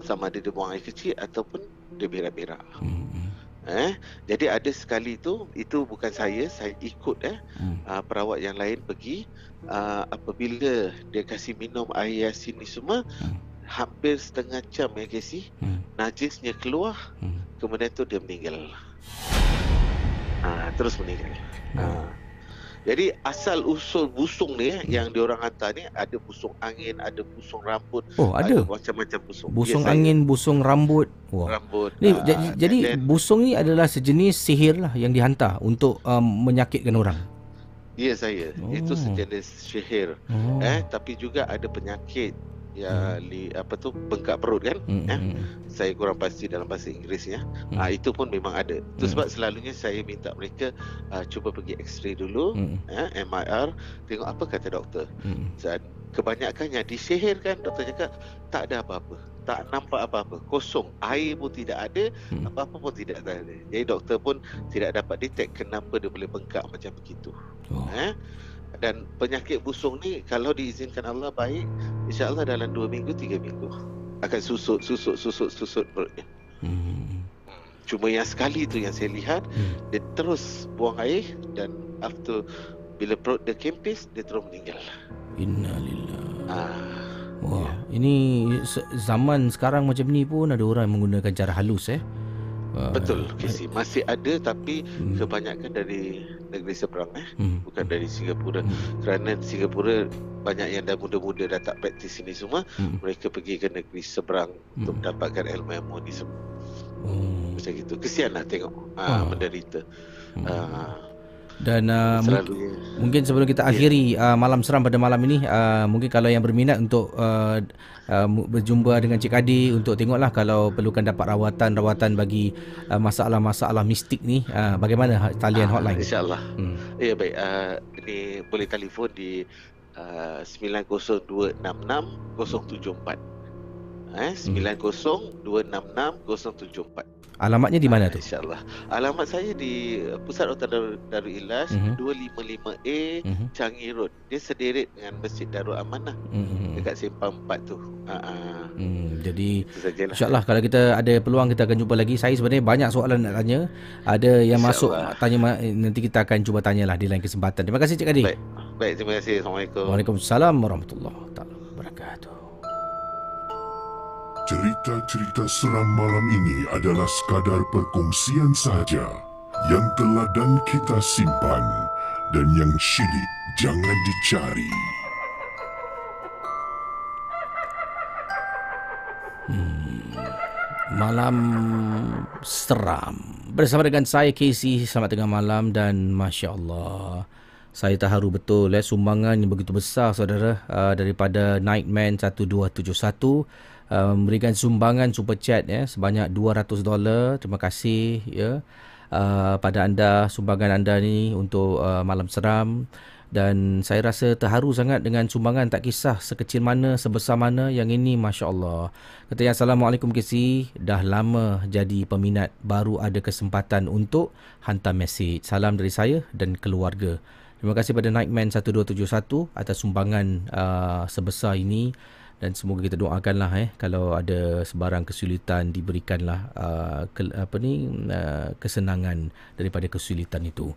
sama ada dia buang air kecil ataupun dia berak-berak. Hmm. hmm. Eh jadi ada sekali tu itu bukan saya, saya ikut eh Hmm. uh, perawat yang lain pergi uh, apabila dia kasih minum air yasin ni semua Hmm. hampir setengah jam ya Casey Hmm. najisnya keluar Hmm. kemudian tu dia meninggal uh, terus meninggal Hmm. uh, jadi asal usul busung ni yang diorang hantar ni ada busung angin ada busung rambut Oh, ada? macam-macam busung. Busung Yes, saya- angin busung rambut. Wah. Rambut ni ah, jadi, then- busung ni adalah sejenis sihir lah yang dihantar untuk um, menyakitkan orang. Ya saya. Itu Oh. sejenis syihir oh. Eh tapi juga ada penyakit ya li, apa tu bengkak perut kan? Hmm, eh? hmm, saya kurang pasti dalam bahasa Inggerisnya Hmm. ah itu pun memang ada. Itu Hmm. sebab selalunya saya minta mereka uh, cuba pergi x-ray dulu hmm, eh, MIR tengok apa kata doktor. Hmm, dan kebanyakan yang disihirkan doktor cakap tak ada apa-apa. Tak nampak apa-apa. Kosong. Air pun tidak ada hmm. apa-apa pun tidak ada. Jadi doktor pun tidak dapat detect kenapa dia boleh bengkak macam begitu. Oh. eh dan penyakit busung ni kalau diizinkan Allah baik insya-Allah dalam 2 minggu 3 minggu akan susut susut susut susut perutnya hmm. cuma yang sekali tu yang saya lihat hmm. dia terus buang air dan after bila perut dia kempis dia terus meninggal innalillah ah Wah, yeah. ini zaman sekarang macam ni pun ada orang menggunakan cara halus eh. Betul, Kisi. Masih ada tapi hmm. kebanyakan dari negeri seberang eh. Hmm. Bukan dari Singapura. Hmm. Kerana Singapura banyak yang dah muda-muda dah tak praktis ini semua, hmm. mereka pergi ke negeri seberang hmm. untuk mendapatkan ilmu ilmu ni semua. Hmm. Macam gitu. Kesian lah tengok ah, oh. menderita. Hmm. Ah, dan uh, mungkin, mungkin sebelum kita akhiri yeah. uh, malam seram pada malam ini uh, mungkin kalau yang berminat untuk uh, uh, berjumpa dengan Cik Adi untuk tengoklah kalau perlukan dapat rawatan-rawatan bagi uh, masalah-masalah mistik ni uh, bagaimana ha-, talian uh, hotline? insyaallah. Hmm. ya baik. Uh, ini boleh telefon di uh, 90266 074 eh 90266 074 Alamatnya di mana tu? InsyaAllah. Alamat saya di Pusat Otak Darul Ilas, uh-huh. 255A uh-huh. Changi Road. Dia sederet dengan Masjid Darul Amanah. Uh-huh. Dekat Simpang 4 tu. Uh-huh. Hmm, jadi insyaAllah kalau kita ada peluang kita akan jumpa lagi. Saya sebenarnya banyak soalan nak tanya. Ada yang masuk tanya nanti kita akan cuba tanyalah di lain kesempatan. Terima kasih Cik Adi. Baik. Baik, terima kasih. Assalamualaikum. Waalaikumsalam warahmatullahi wabarakatuh. Cerita-cerita seram malam ini adalah sekadar perkongsian sahaja yang telah dan kita simpan dan yang syilid jangan dicari. Hmm, malam seram bersama dengan saya Casey selamat tengah malam dan masya Allah saya terharu betul eh sumbangan yang begitu besar saudara uh, daripada Nightman 1271 uh, memberikan sumbangan super chat ya sebanyak 200 dolar. Terima kasih ya uh, pada anda sumbangan anda ni untuk uh, malam seram dan saya rasa terharu sangat dengan sumbangan tak kisah sekecil mana sebesar mana yang ini masya-Allah. Kata assalamualaikum kisi dah lama jadi peminat baru ada kesempatan untuk hantar mesej. Salam dari saya dan keluarga. Terima kasih pada Nightman 1271 atas sumbangan uh, sebesar ini dan semoga kita doakanlah eh kalau ada sebarang kesulitan diberikanlah uh, ke, apa ni uh, kesenangan daripada kesulitan itu.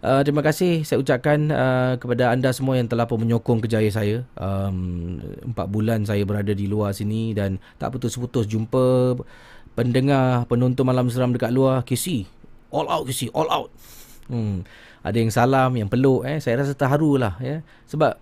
Uh, terima kasih saya ucapkan uh, kepada anda semua yang telah pun menyokong kejayaan saya. Um, empat bulan saya berada di luar sini dan tak putus-putus jumpa pendengar penonton malam seram dekat luar. KC, all out KC, all out. Hmm. Ada yang salam, yang peluk. Eh. Saya rasa terharu lah. Ya. Sebab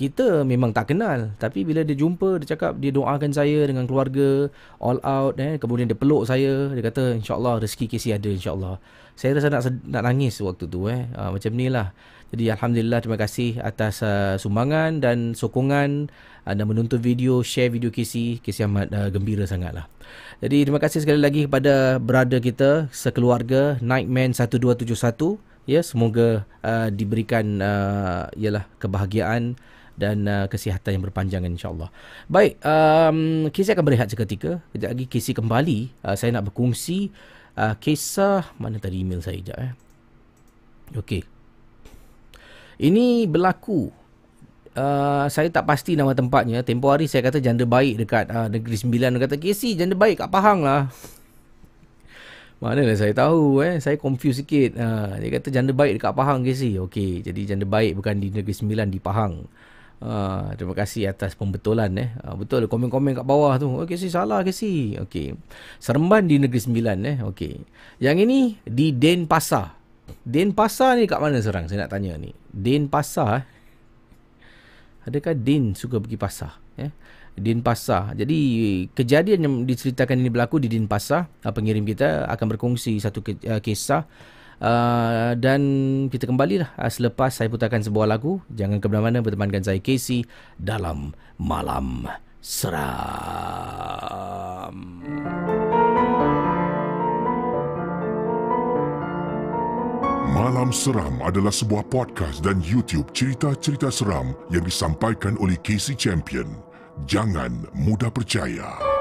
kita memang tak kenal. Tapi bila dia jumpa dia cakap dia doakan saya dengan keluarga all out eh. Kemudian dia peluk saya. Dia kata insyaallah rezeki kisi ada insyaallah. Saya rasa nak nak nangis waktu tu eh. Uh, macam nilah jadi alhamdulillah terima kasih atas uh, sumbangan dan sokongan anda menonton video share video kisi kisi amat uh, gembira sangatlah. Jadi terima kasih sekali lagi kepada brother kita sekeluarga Nightman 1271 ya semoga uh, diberikan uh, ialah kebahagiaan dan uh, kesihatan yang berpanjang insyaAllah. Baik, um, Casey akan berehat seketika. Kejap lagi Casey kembali. Uh, saya nak berkongsi uh, kisah... Mana tadi email saya sekejap eh. Okey. Ini berlaku. Uh, saya tak pasti nama tempatnya. Tempoh hari saya kata janda baik dekat uh, Negeri Sembilan. Kata, Casey janda baik kat Pahang lah. Mana lah saya tahu eh. Saya confuse sikit. Uh, dia kata janda baik dekat Pahang Casey. Okey, jadi janda baik bukan di Negeri Sembilan di Pahang. Uh, terima kasih atas pembetulan eh. Uh, betul komen-komen kat bawah tu. Okey si salah ke si? Okey. Seremban di Negeri Sembilan eh. Okey. Yang ini di Denpasar. Denpasar ni kat mana sekarang? Saya nak tanya ni. Denpasar eh. Adakah Den suka pergi pasar? Eh? Denpasar. Jadi kejadian yang diceritakan ini berlaku di Denpasar. Uh, pengirim kita akan berkongsi satu ke- kisah Uh, dan kita kembali lah uh, selepas saya putarkan sebuah lagu. Jangan ke mana-mana bertemankan saya Casey dalam Malam Seram. Malam Seram adalah sebuah podcast dan YouTube cerita-cerita seram yang disampaikan oleh Casey Champion. Jangan mudah percaya.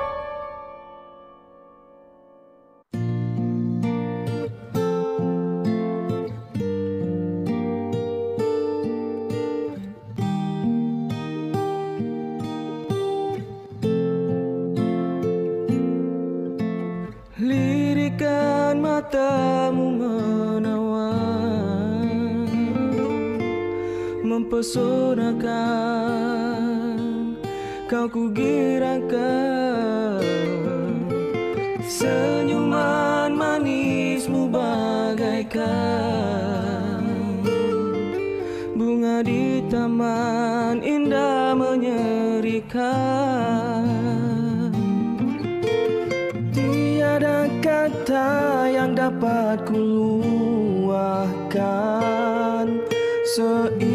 Mempesonakan Kau kugirakan Senyuman manismu bagaikan. Bunga di taman indah menyerikan. Tiada kata yang dapat kuluahkan. Seindahmu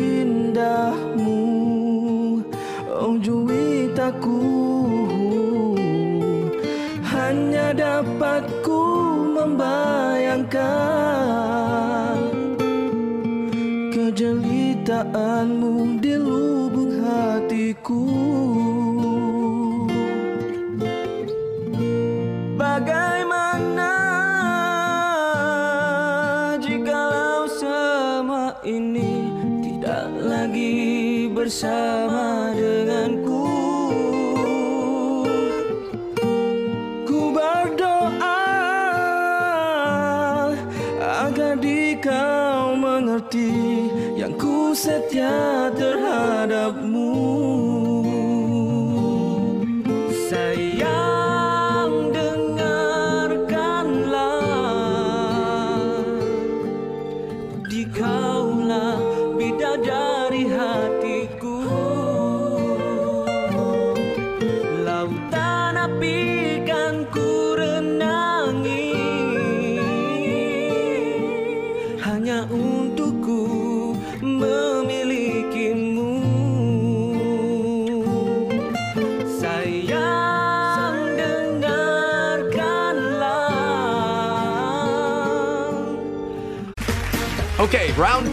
mengerti yang ku setia terhadapmu.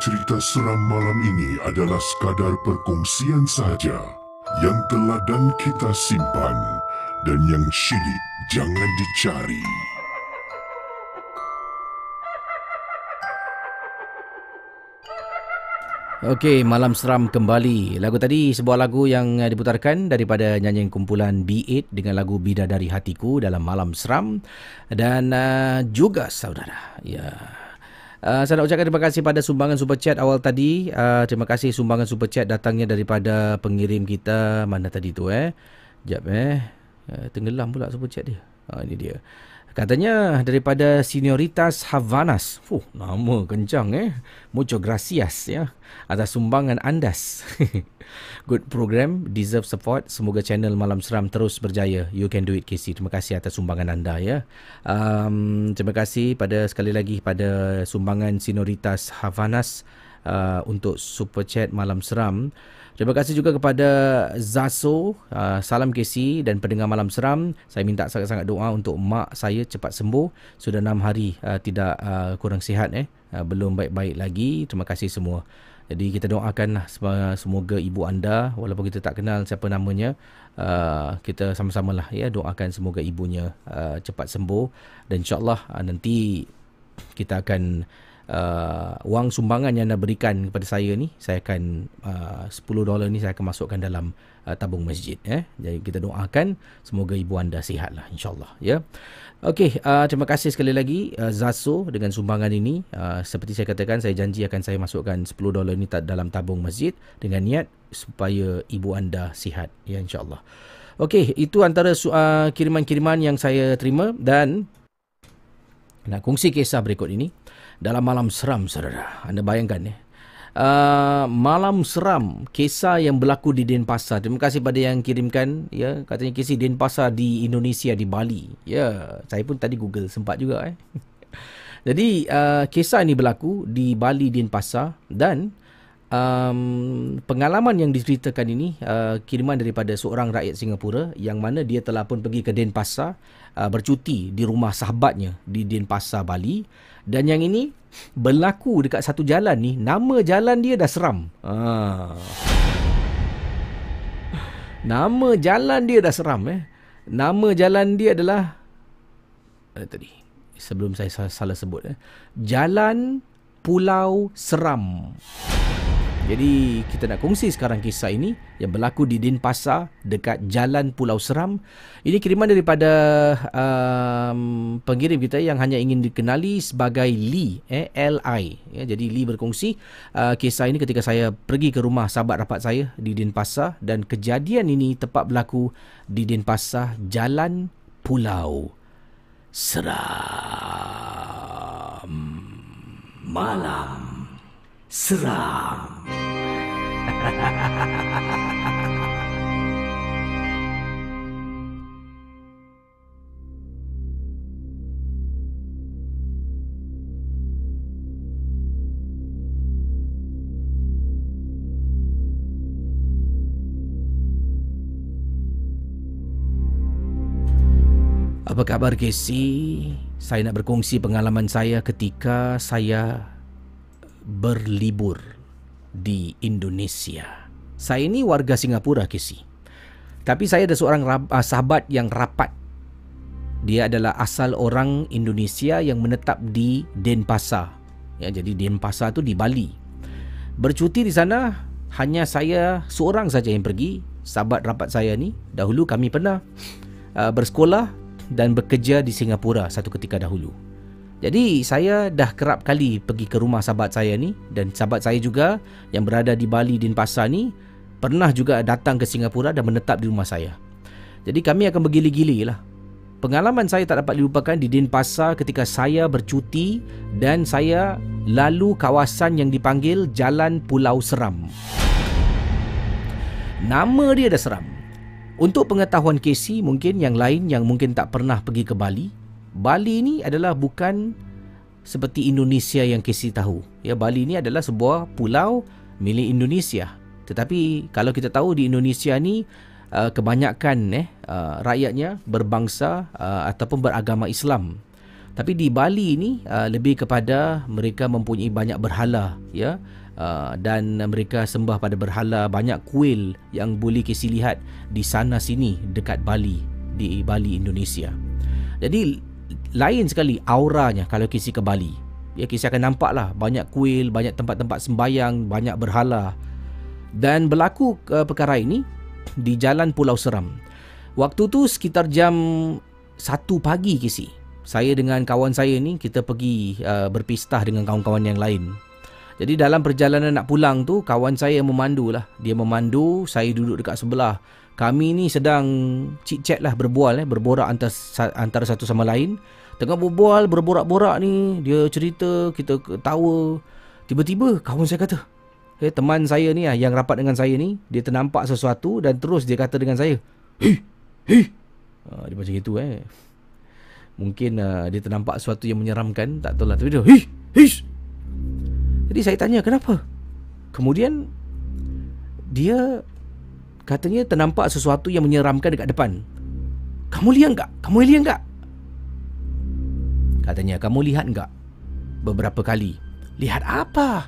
Cerita-cerita seram malam ini adalah sekadar perkongsian sahaja yang telah dan kita simpan dan yang syilid jangan dicari. Okey, Malam Seram kembali. Lagu tadi sebuah lagu yang uh, diputarkan daripada nyanyian kumpulan B8 dengan lagu Bidadari Hatiku dalam Malam Seram dan uh, juga saudara. Ya. Uh, saya nak ucapkan terima kasih pada sumbangan super chat awal tadi. Uh, terima kasih sumbangan super chat datangnya daripada pengirim kita mana tadi tu eh. Jap eh. Uh, tenggelam pula super chat dia. Uh, ini dia. Katanya daripada Senioritas Havanas. Fuh, nama kencang eh. Mucho gracias ya atas sumbangan andas. Good program, deserve support. Semoga channel Malam Seram terus berjaya. You can do it KC. Terima kasih atas sumbangan anda ya. Um, terima kasih pada sekali lagi pada sumbangan Senioritas Havanas uh, untuk super chat Malam Seram. Terima kasih juga kepada Zaso, uh, salam KC dan pendengar Malam Seram. Saya minta sangat-sangat doa untuk mak saya cepat sembuh. Sudah enam hari uh, tidak uh, kurang sihat eh. Uh, belum baik-baik lagi. Terima kasih semua. Jadi kita doakan semoga ibu anda walaupun kita tak kenal siapa namanya uh, kita sama-sama lah ya doakan semoga ibunya uh, cepat sembuh dan insyaallah uh, nanti kita akan uh, wang sumbangan yang anda berikan kepada saya ni saya akan uh, 10 dolar ni saya akan masukkan dalam uh, tabung masjid eh jadi kita doakan semoga ibu anda sihatlah insyaallah ya Okey, uh, terima kasih sekali lagi uh, Zaso dengan sumbangan ini. Uh, seperti saya katakan, saya janji akan saya masukkan 10 dolar ini dalam tabung masjid dengan niat supaya ibu anda sihat. Ya, insyaAllah. Okey, itu antara uh, kiriman-kiriman yang saya terima dan nak kongsi kisah berikut ini dalam malam seram saudara. Anda bayangkan ya. Uh, malam seram kisah yang berlaku di Denpasar. Terima kasih pada yang kirimkan ya katanya kisah Denpasar di Indonesia di Bali. Ya, saya pun tadi Google sempat juga eh. Jadi uh, kisah ini berlaku di Bali Denpasar dan um, pengalaman yang diceritakan ini uh, kiriman daripada seorang rakyat Singapura yang mana dia telah pun pergi ke Denpasar uh, bercuti di rumah sahabatnya di Denpasar Bali. Dan yang ini berlaku dekat satu jalan ni. Nama jalan dia dah seram. Ha. nama jalan dia dah seram eh. Nama jalan dia adalah eh, tadi sebelum saya salah sebut eh. Jalan pulau seram jadi kita nak kongsi sekarang kisah ini yang berlaku di Denpasar dekat Jalan Pulau Seram. Ini kiriman daripada um, pengirim kita yang hanya ingin dikenali sebagai Lee, eh, L-I. Ya, jadi Lee berkongsi uh, kisah ini ketika saya pergi ke rumah sahabat rapat saya di Denpasar dan kejadian ini tepat berlaku di Denpasar Jalan Pulau Seram. Malam seram. Apa khabar Casey? Saya nak berkongsi pengalaman saya ketika saya berlibur di Indonesia. Saya ini warga Singapura, Casey. Tapi saya ada seorang uh, sahabat yang rapat. Dia adalah asal orang Indonesia yang menetap di Denpasar. Ya, jadi Denpasar tu di Bali. Bercuti di sana hanya saya seorang saja yang pergi. Sahabat rapat saya ni dahulu kami pernah uh, bersekolah dan bekerja di Singapura satu ketika dahulu. Jadi saya dah kerap kali pergi ke rumah sahabat saya ni dan sahabat saya juga yang berada di Bali dan Pasar ni pernah juga datang ke Singapura dan menetap di rumah saya. Jadi kami akan bergili-gili lah. Pengalaman saya tak dapat dilupakan di Denpasar ketika saya bercuti dan saya lalu kawasan yang dipanggil Jalan Pulau Seram. Nama dia dah seram. Untuk pengetahuan Casey mungkin yang lain yang mungkin tak pernah pergi ke Bali, Bali ni adalah bukan seperti Indonesia yang Casey tahu. Ya, Bali ni adalah sebuah pulau milik Indonesia. Tetapi kalau kita tahu di Indonesia ni uh, kebanyakan eh uh, rakyatnya berbangsa uh, ataupun beragama Islam. Tapi di Bali ni lebih kepada mereka mempunyai banyak berhala ya dan mereka sembah pada berhala banyak kuil yang boleh kita lihat di sana sini dekat Bali di Bali Indonesia. Jadi lain sekali auranya kalau kisi ke Bali. Ya kisi akan nampak lah banyak kuil, banyak tempat-tempat sembayang, banyak berhala. Dan berlaku uh, perkara ini di Jalan Pulau Seram. Waktu tu sekitar jam 1 pagi kisi. Saya dengan kawan saya ni kita pergi uh, berpistah dengan kawan-kawan yang lain. Jadi dalam perjalanan nak pulang tu kawan saya memandu lah. Dia memandu, saya duduk dekat sebelah. Kami ni sedang chit chat lah berbual eh, berborak antara, antara satu sama lain. Tengah berbual, berborak-borak ni, dia cerita, kita ketawa. Tiba-tiba kawan saya kata, eh, teman saya ni lah, yang rapat dengan saya ni, dia ternampak sesuatu dan terus dia kata dengan saya, Hei, hei. Ha, dia macam itu eh. Mungkin uh, dia ternampak sesuatu yang menyeramkan, tak tahu lah. Tapi dia, hei, hei. Jadi saya tanya kenapa? Kemudian dia katanya ternampak sesuatu yang menyeramkan dekat depan. Kamu lihat enggak? Kamu lihat enggak? Katanya, kamu lihat enggak? Beberapa kali. Lihat apa?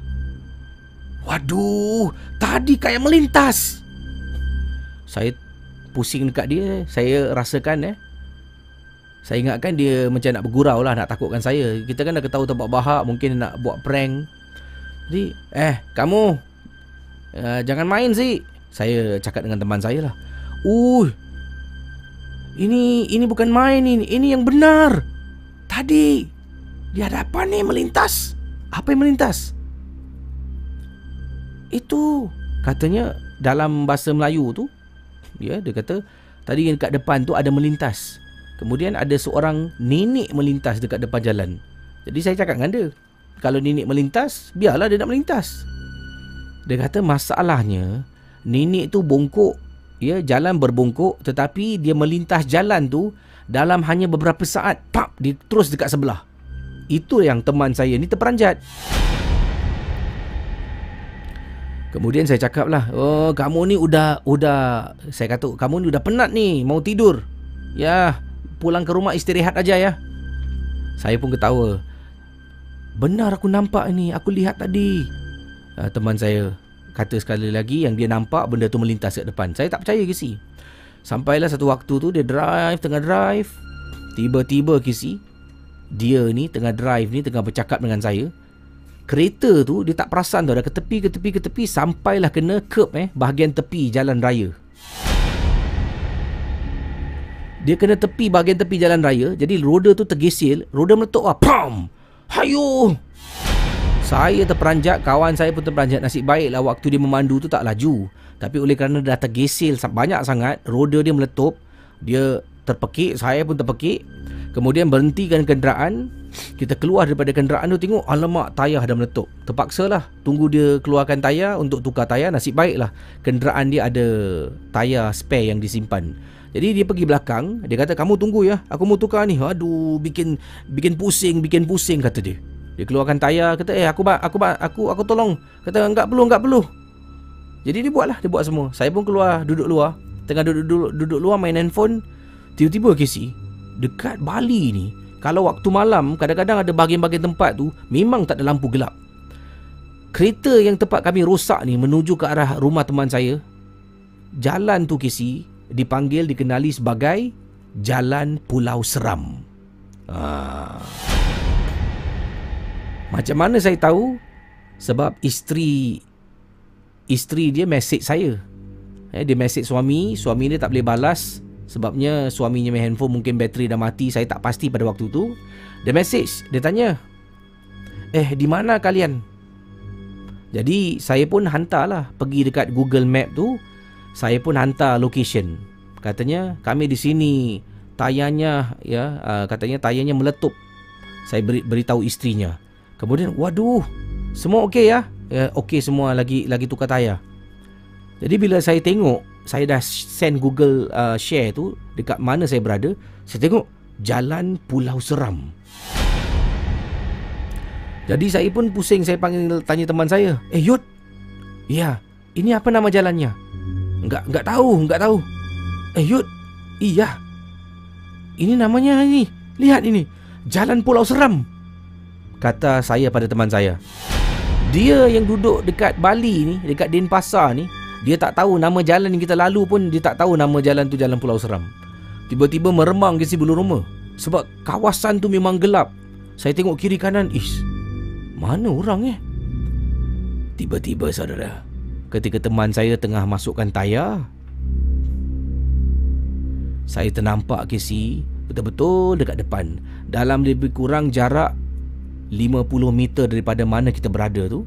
Waduh, tadi kayak melintas. Saya pusing dekat dia, saya rasakan eh. Saya ingatkan dia macam nak bergurau lah, nak takutkan saya. Kita kan dah ketahui tempat bahak, mungkin nak buat prank. Jadi, eh, kamu, uh, jangan main sih. Saya cakap dengan teman saya lah. Uh, ini ini bukan main ini, ini yang benar. Tadi di hadapan ni melintas. Apa yang melintas? Itu katanya dalam bahasa Melayu tu ya dia kata tadi yang dekat depan tu ada melintas. Kemudian ada seorang nenek melintas dekat depan jalan. Jadi saya cakap dengan dia, kalau nenek melintas, biarlah dia nak melintas. Dia kata masalahnya nenek tu bongkok ya jalan berbongkok tetapi dia melintas jalan tu dalam hanya beberapa saat pap dia terus dekat sebelah. Itu yang teman saya ni terperanjat. Kemudian saya cakap lah oh kamu ni udah udah saya kata kamu ni udah penat ni mau tidur. Ya pulang ke rumah istirahat aja ya. Saya pun ketawa. Benar aku nampak ni aku lihat tadi. Uh, teman saya kata sekali lagi yang dia nampak benda tu melintas kat depan. Saya tak percaya ke si Sampailah satu waktu tu dia drive, tengah drive. Tiba-tiba kisi dia ni tengah drive ni tengah bercakap dengan saya. Kereta tu dia tak perasan tau dah ke tepi ke tepi ke tepi sampailah kena curb eh bahagian tepi jalan raya. Dia kena tepi bahagian tepi jalan raya jadi roda tu tergesil, roda meletup ah. Pam! Hayo! Saya terperanjat, kawan saya pun terperanjat. Nasib baiklah waktu dia memandu tu tak laju. Tapi oleh kerana dah tergesil banyak sangat, roda dia meletup, dia terpekik, saya pun terpekik. Kemudian berhentikan kenderaan, kita keluar daripada kenderaan tu tengok, alamak tayar dah meletup. Terpaksa lah, tunggu dia keluarkan tayar untuk tukar tayar, nasib baiklah kenderaan dia ada tayar spare yang disimpan. Jadi dia pergi belakang, dia kata kamu tunggu ya, aku mau tukar ni. Aduh, bikin bikin pusing, bikin pusing kata dia. Dia keluarkan tayar kata eh aku aku aku aku tolong. Kata enggak perlu enggak perlu. Jadi dia buatlah dia buat semua. Saya pun keluar duduk luar. Tengah duduk duduk, duduk luar main handphone. Tiba-tiba Casey dekat Bali ni kalau waktu malam kadang-kadang ada bahagian-bahagian tempat tu memang tak ada lampu gelap. Kereta yang tempat kami rosak ni menuju ke arah rumah teman saya. Jalan tu Casey dipanggil dikenali sebagai Jalan Pulau Seram. Ah. Macam mana saya tahu? Sebab isteri isteri dia message saya. Eh, dia message suami, suami dia tak boleh balas sebabnya suaminya main handphone mungkin bateri dah mati, saya tak pasti pada waktu tu. Dia message, dia tanya, "Eh, di mana kalian?" Jadi saya pun hantarlah pergi dekat Google Map tu, saya pun hantar location. Katanya kami di sini, tayarnya ya, uh, katanya tayarnya meletup. Saya beri, beritahu istrinya. Kemudian waduh Semua okey ya? ya okey semua lagi lagi tukar tayar. Jadi bila saya tengok Saya dah send Google uh, share tu Dekat mana saya berada Saya tengok Jalan Pulau Seram. Jadi saya pun pusing Saya panggil tanya teman saya Eh Yud Ya Ini apa nama jalannya? Enggak enggak tahu Enggak tahu. Eh Yud Iya Ini namanya ini Lihat ini Jalan Pulau Seram kata saya pada teman saya. Dia yang duduk dekat Bali ni, dekat Denpasar ni, dia tak tahu nama jalan yang kita lalu pun dia tak tahu nama jalan tu Jalan Pulau Seram. Tiba-tiba meremang ke si bulu rumah. Sebab kawasan tu memang gelap. Saya tengok kiri kanan, ish. Mana orang eh? Tiba-tiba saudara, ketika teman saya tengah masukkan tayar, saya ternampak ke si betul-betul dekat depan. Dalam lebih kurang jarak 50 meter daripada mana kita berada tu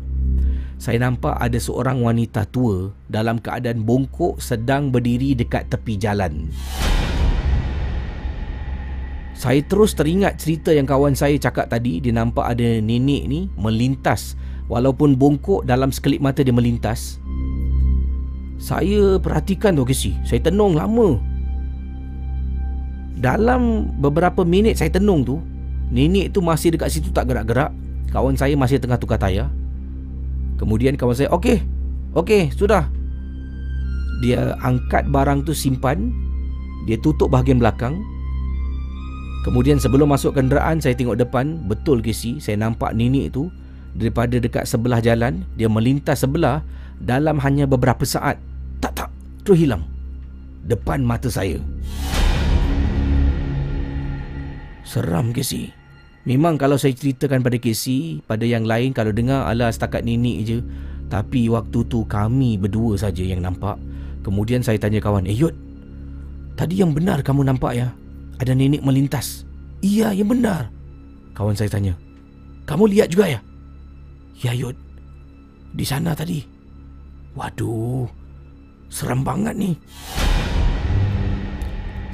saya nampak ada seorang wanita tua dalam keadaan bongkok sedang berdiri dekat tepi jalan. Saya terus teringat cerita yang kawan saya cakap tadi. Dia nampak ada nenek ni melintas. Walaupun bongkok dalam sekelip mata dia melintas. Saya perhatikan tu Kesi Saya tenung lama. Dalam beberapa minit saya tenung tu Nenek tu masih dekat situ tak gerak-gerak. Kawan saya masih tengah tukar tayar. Kemudian kawan saya Okey Okey sudah. Dia angkat barang tu simpan. Dia tutup bahagian belakang. Kemudian sebelum masuk kenderaan Saya tengok depan Betul Casey Saya nampak nenek tu Daripada dekat sebelah jalan Dia melintas sebelah Dalam hanya beberapa saat. Tak tak Terus hilang Depan mata saya Seram Casey Memang kalau saya ceritakan pada Casey Pada yang lain Kalau dengar Alah setakat nenek je Tapi waktu tu kami berdua saja yang nampak Kemudian saya tanya kawan Eh Yud Tadi yang benar kamu nampak ya ada nenek melintas. Iya, yang benar. Kawan saya tanya. Kamu lihat juga ya? Ya, Yud. Di sana tadi. Waduh. Seram banget ni.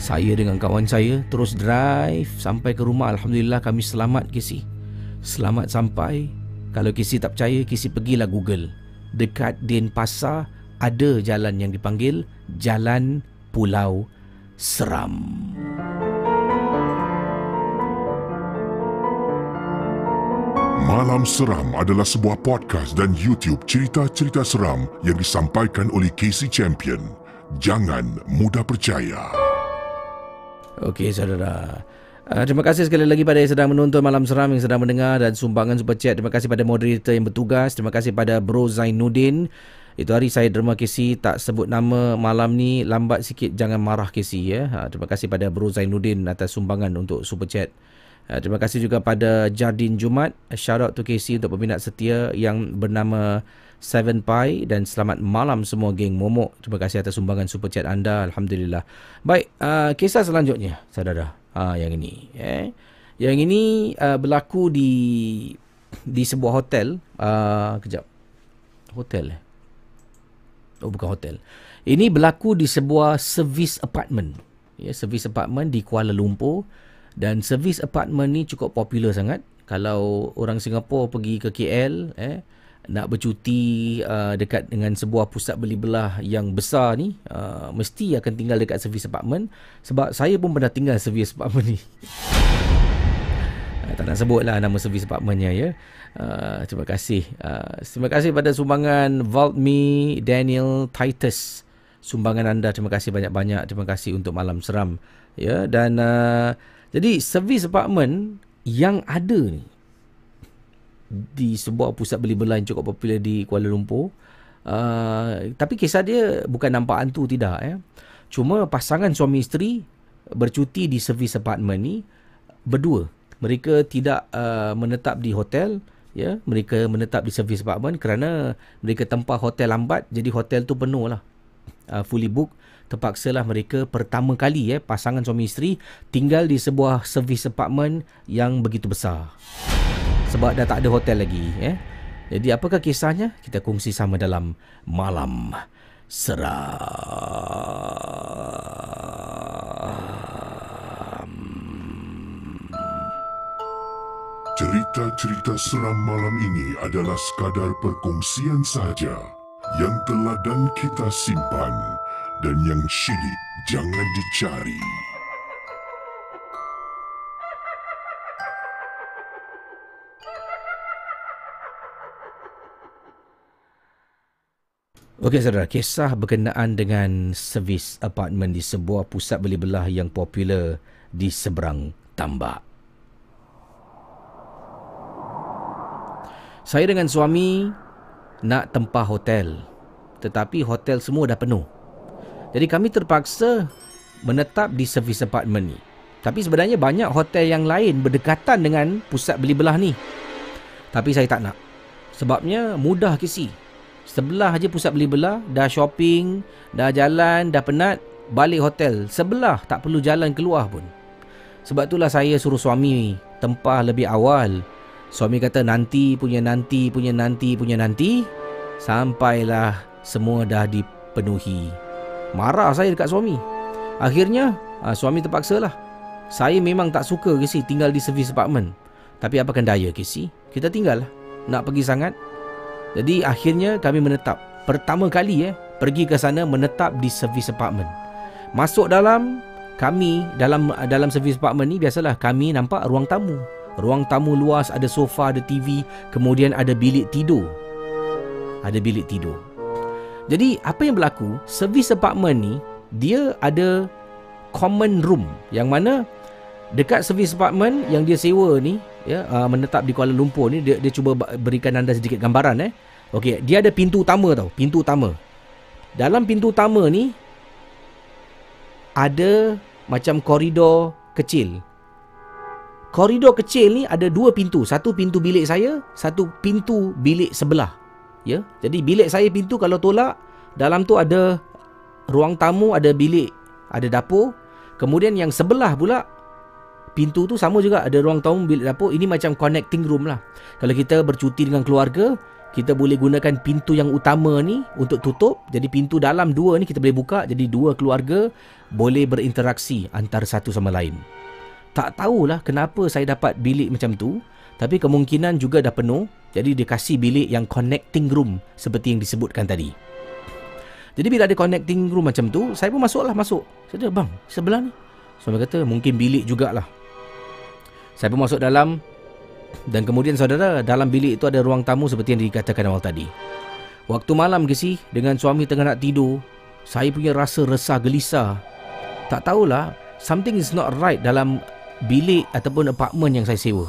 Saya dengan kawan saya terus drive sampai ke rumah. Alhamdulillah kami selamat, Kisi. Selamat sampai. Kalau Kisi tak percaya, Kisi pergilah Google. Dekat Denpasar ada jalan yang dipanggil Jalan Pulau Seram. Malam Seram adalah sebuah podcast dan YouTube cerita-cerita seram yang disampaikan oleh Casey Champion. Jangan mudah percaya. Okey, saudara. Uh, terima kasih sekali lagi pada yang sedang menonton Malam Seram yang sedang mendengar dan sumbangan super chat. Terima kasih pada moderator yang bertugas. Terima kasih pada Bro Zainuddin. Itu hari saya derma Casey tak sebut nama malam ni lambat sikit jangan marah Casey ya. Uh, terima kasih pada Bro Zainuddin atas sumbangan untuk super chat. Uh, terima kasih juga pada Jardin Jumat. Shout out to KC untuk peminat setia yang bernama Seven Pi dan selamat malam semua geng Momok. Terima kasih atas sumbangan super chat anda. Alhamdulillah. Baik, uh, kisah selanjutnya, saudara. Uh, yang ini, eh. Yang ini uh, berlaku di di sebuah hotel. Uh, kejap. Hotel eh. Oh, bukan hotel. Ini berlaku di sebuah service apartment. Ya, service apartment di Kuala Lumpur. Dan servis apartment ni cukup popular sangat. Kalau orang Singapura pergi ke KL eh nak bercuti uh, dekat dengan sebuah pusat beli belah yang besar ni uh, mesti akan tinggal dekat servis apartment sebab saya pun pernah tinggal servis apartment ni. uh, tak nak sebutlah nama servis apartmentnya ya. Uh, terima kasih. Uh, terima kasih pada sumbangan Vault Me Daniel Titus. Sumbangan anda terima kasih banyak-banyak. Terima kasih untuk malam seram ya dan uh, jadi servis apartment yang ada ni di sebuah pusat beli belah yang cukup popular di Kuala Lumpur. Uh, tapi kisah dia bukan nampak hantu tidak ya. Cuma pasangan suami isteri bercuti di servis apartment ni berdua. Mereka tidak uh, menetap di hotel ya, mereka menetap di servis apartment kerana mereka tempah hotel lambat jadi hotel tu penuh lah. Uh, fully book terpaksalah mereka pertama kali eh pasangan suami isteri tinggal di sebuah servis apartment yang begitu besar. Sebab dah tak ada hotel lagi eh. Jadi apakah kisahnya? Kita kongsi sama dalam malam seram. Cerita-cerita seram malam ini adalah sekadar perkongsian sahaja yang telah dan kita simpan dan yang syilid jangan dicari. Okey saudara, kisah berkenaan dengan servis apartmen di sebuah pusat beli belah yang popular di seberang tambak. Saya dengan suami nak tempah hotel. Tetapi hotel semua dah penuh. Jadi kami terpaksa menetap di servis apartment ni. Tapi sebenarnya banyak hotel yang lain berdekatan dengan pusat beli belah ni. Tapi saya tak nak. Sebabnya mudah kisi. Sebelah aja pusat beli belah, dah shopping, dah jalan, dah penat, balik hotel. Sebelah tak perlu jalan keluar pun. Sebab itulah saya suruh suami tempah lebih awal. Suami kata nanti punya nanti punya nanti punya nanti. Sampailah semua dah dipenuhi. Marah saya dekat suami. Akhirnya uh, suami terpaksa lah. Saya memang tak suka si tinggal di servis apartment. Tapi apakan daya ke si? Kita tinggal lah. Nak pergi sangat. Jadi akhirnya kami menetap. Pertama kali eh pergi ke sana menetap di servis apartment. Masuk dalam kami dalam dalam servis apartment ni biasalah kami nampak ruang tamu. Ruang tamu luas ada sofa, ada TV, kemudian ada bilik tidur. Ada bilik tidur. Jadi apa yang berlaku? Servis apartment ni dia ada common room yang mana dekat servis apartment yang dia sewa ni ya uh, menetap di Kuala Lumpur ni dia dia cuba berikan anda sedikit gambaran eh. Okey, dia ada pintu utama tau, pintu utama. Dalam pintu utama ni ada macam koridor kecil. Koridor kecil ni ada dua pintu. Satu pintu bilik saya, satu pintu bilik sebelah. Ya. Jadi bilik saya pintu kalau tolak, dalam tu ada ruang tamu, ada bilik, ada dapur. Kemudian yang sebelah pula pintu tu sama juga ada ruang tamu, bilik dapur. Ini macam connecting room lah. Kalau kita bercuti dengan keluarga, kita boleh gunakan pintu yang utama ni untuk tutup. Jadi pintu dalam dua ni kita boleh buka. Jadi dua keluarga boleh berinteraksi antara satu sama lain. Tak tahulah kenapa saya dapat bilik macam tu. Tapi kemungkinan juga dah penuh. Jadi dia kasih bilik yang connecting room seperti yang disebutkan tadi. Jadi bila ada connecting room macam tu, saya pun masuklah masuk. Saya kata, bang, sebelah ni. Suami kata, mungkin bilik jugalah. Saya pun masuk dalam dan kemudian saudara, dalam bilik itu ada ruang tamu seperti yang dikatakan awal tadi. Waktu malam ke si, dengan suami tengah nak tidur, saya punya rasa resah gelisah. Tak tahulah, something is not right dalam bilik ataupun apartmen yang saya sewa.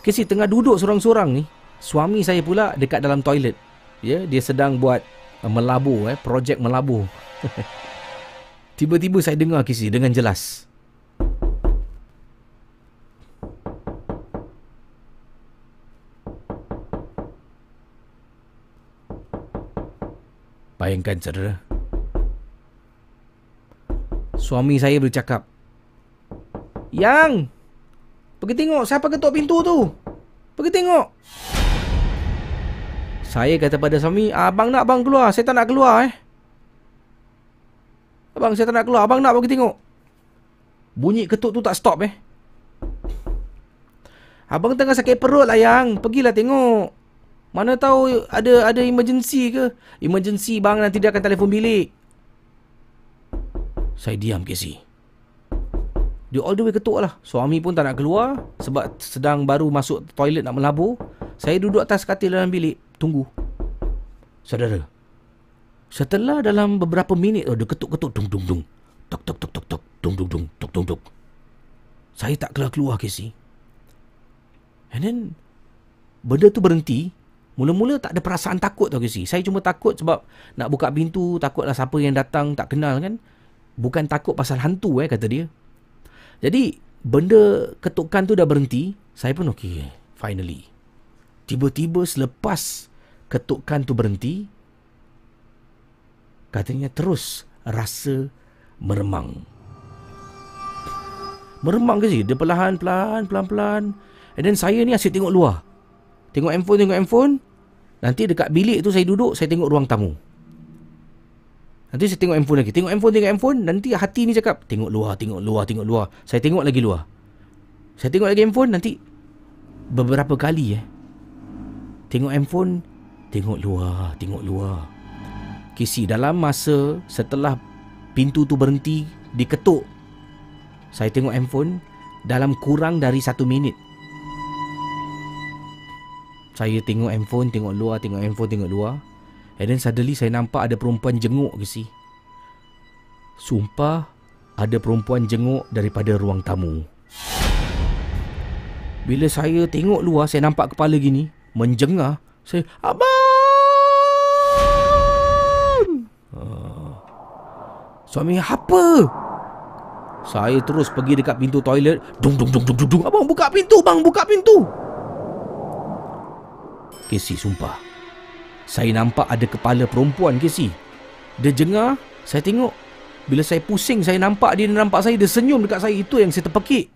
Kesi tengah duduk seorang-seorang ni, suami saya pula dekat dalam toilet. Ya, dia sedang buat uh, melabur eh, projek melabur. Tiba-tiba saya dengar kisi dengan jelas. Bayangkan saudara. Suami saya bercakap Yang Pergi tengok siapa ketuk pintu tu. Pergi tengok. Saya kata pada suami Abang nak abang keluar. Saya tak nak keluar eh. Abang saya tak nak keluar. Abang nak pergi tengok. Bunyi ketuk tu tak stop eh. Abang tengah sakit perut lah yang. Pergilah tengok mana tahu ada ada emergency ke? Emergency bang nanti dia akan telefon bilik. Saya diam Casey. Dia all the way ketuk lah. Suami pun tak nak keluar sebab sedang baru masuk toilet nak melabur. Saya duduk atas katil dalam bilik. Tunggu. Saudara. Setelah dalam beberapa minit oh, dia ketuk-ketuk. Dung, dung, dung. Tok, tok, tok, tok, tok. Dung, dung, dung. Tok, tok, tok. Saya tak keluar-keluar Casey. And then, benda tu berhenti. Mula-mula tak ada perasaan takut tau Casey. Saya cuma takut sebab nak buka pintu, takutlah siapa yang datang tak kenal kan. Bukan takut pasal hantu eh kata dia. Jadi benda ketukan tu dah berhenti, saya pun okey, finally. Tiba-tiba selepas ketukan tu berhenti, katanya terus rasa meremang. Meremang ke sih? Dia perlahan-pelan, pelan-pelan. And then saya ni asyik tengok luar. Tengok handphone, tengok handphone. Nanti dekat bilik tu saya duduk, saya tengok ruang tamu. Nanti saya tengok handphone lagi. Tengok handphone, tengok handphone. Nanti hati ni cakap, tengok luar, tengok luar, tengok luar. Saya tengok lagi luar. Saya tengok lagi handphone, nanti beberapa kali eh. Tengok handphone, tengok luar, tengok luar. Kisi dalam masa setelah pintu tu berhenti, diketuk. Saya tengok handphone dalam kurang dari satu minit. Saya tengok handphone, tengok luar, tengok handphone, tengok luar. And then suddenly saya nampak ada perempuan jenguk ke si. Sumpah, ada perempuan jenguk daripada ruang tamu. Bila saya tengok luar, saya nampak kepala gini, menjengah. Saya, Abang! Uh, suami, apa? Saya terus pergi dekat pintu toilet. Dung, dung, dung, dung, dung. Abang, buka pintu, bang, buka pintu. Casey sumpah Saya nampak ada kepala perempuan Casey Dia jengah Saya tengok Bila saya pusing Saya nampak dia nampak saya Dia senyum dekat saya Itu yang saya terpekik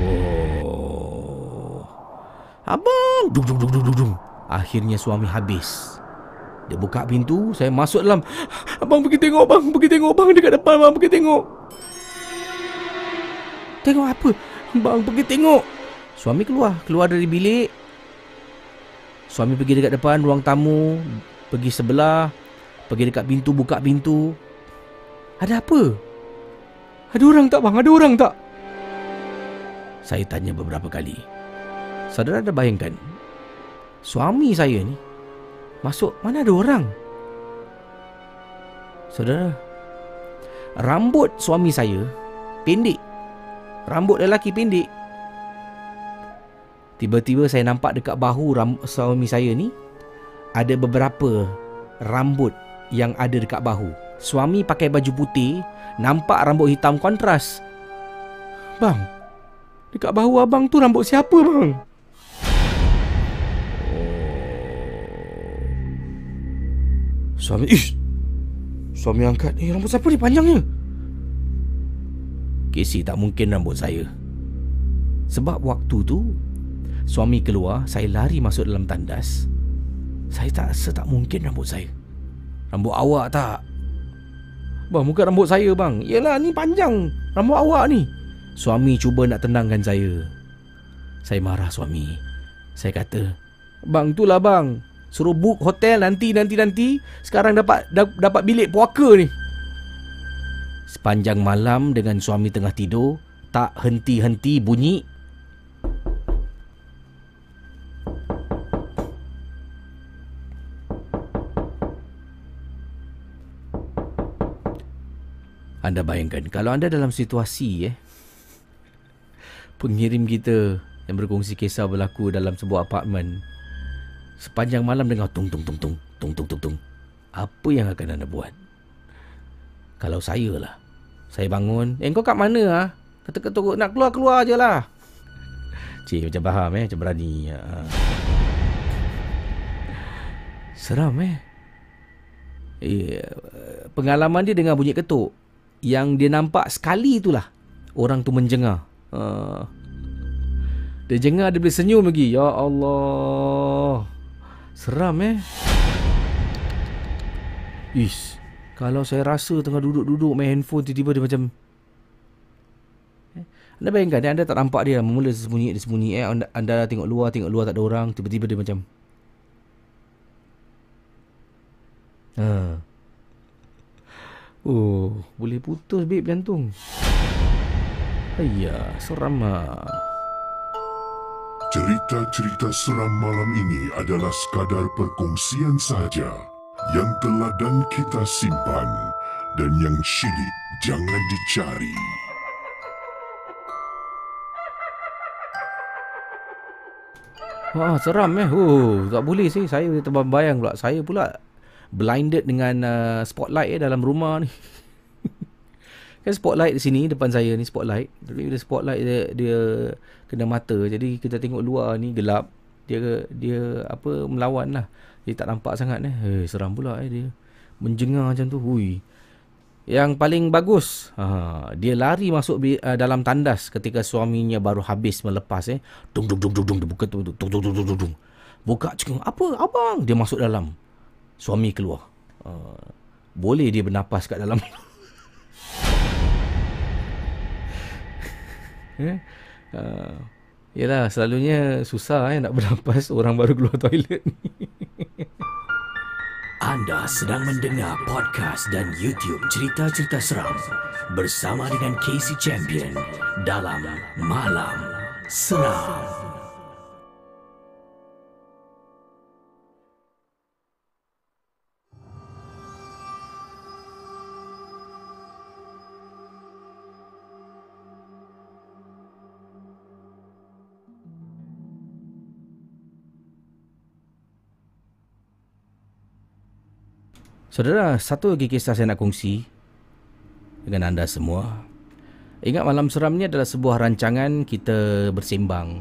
Oh Abang Dung dung dung dung dung Akhirnya suami habis. Dia buka pintu, saya masuk dalam. Abang pergi tengok bang, pergi tengok bang dekat depan bang, pergi tengok. Tengok apa? Bang pergi tengok. Suami keluar, keluar dari bilik. Suami pergi dekat depan ruang tamu, pergi sebelah, pergi dekat pintu, buka pintu. Ada apa? Ada orang tak bang? Ada orang tak? Saya tanya beberapa kali. Saudara ada bayangkan Suami saya ni Masuk mana ada orang Saudara Rambut suami saya Pendek Rambut lelaki pendek Tiba-tiba saya nampak dekat bahu ram- suami saya ni Ada beberapa Rambut Yang ada dekat bahu. Suami pakai baju putih Nampak rambut hitam kontras. Bang Dekat bahu abang tu rambut siapa bang? Suami Ish! Suami angkat Eh rambut siapa ni panjangnya? Casey tak mungkin rambut saya. Sebab waktu tu Suami keluar Saya lari masuk dalam tandas. Saya tak rasa tak mungkin rambut saya. Rambut awak tak? Bang bukan rambut saya bang. Yelah ni panjang. Rambut awak ni. Suami cuba nak tenangkan saya. Saya marah suami. Saya kata Bang itulah bang. Suruh book hotel nanti nanti nanti. Sekarang dapat dapat bilik puaka ni. Sepanjang malam dengan suami tengah tidur Tak henti-henti bunyi Anda bayangkan kalau anda dalam situasi eh pengirim kita yang berkongsi kisah berlaku dalam sebuah apartmen Sepanjang malam dengar tung tung tung tung tung tung tung tung. Apa yang akan anda buat? Kalau saya lah. Saya bangun. Eh kau kat mana ah? Kata-kata nak keluar-keluar je lah. Cik macam faham eh. Macam berani. Ha. Seram eh. eh. Pengalaman dia dengar bunyi ketuk. Yang dia nampak sekali itulah. Orang tu menjengah. Uh, dia jengah dia boleh senyum lagi. Ya Allah. Seram eh Ish Kalau saya rasa tengah duduk-duduk main handphone Tiba-tiba dia macam eh? Anda bayangkan eh, Anda tak nampak dia Mula sembunyi dia sembunyi eh? anda, anda tengok luar Tengok luar tak ada orang Tiba-tiba dia macam ha. Oh Boleh putus babe jantung Ayah Seram lah Cerita-cerita seram malam ini adalah sekadar perkongsian sahaja yang telah dan kita simpan dan yang syilid jangan dicari. Wah, seram eh. Oh, tak boleh sih. Saya terbayang pula. Saya pula blinded dengan uh, spotlight eh dalam rumah ni. kan spotlight di sini depan saya ni spotlight. Tapi bila spotlight dia, dia kena mata. Jadi kita tengok luar ni gelap. Dia dia apa melawan lah. Dia tak nampak sangat eh. Hey, seram pula eh dia. Menjengar macam tu. Hui. Yang paling bagus ha, dia lari masuk bi, uh, dalam tandas ketika suaminya baru habis melepas eh. Dung dung dung dung dung dia buka tu dung dung dung dung dung buka cakap apa abang? Dia masuk dalam suami keluar uh, boleh dia bernapas kat dalam eh? Uh, yelah selalunya susah eh, nak bernafas orang baru keluar toilet Anda sedang mendengar podcast dan YouTube cerita-cerita seram bersama dengan Casey Champion dalam Malam Seram. Saudara, satu lagi kisah saya nak kongsi dengan anda semua. Ingat malam seram ni adalah sebuah rancangan kita bersembang.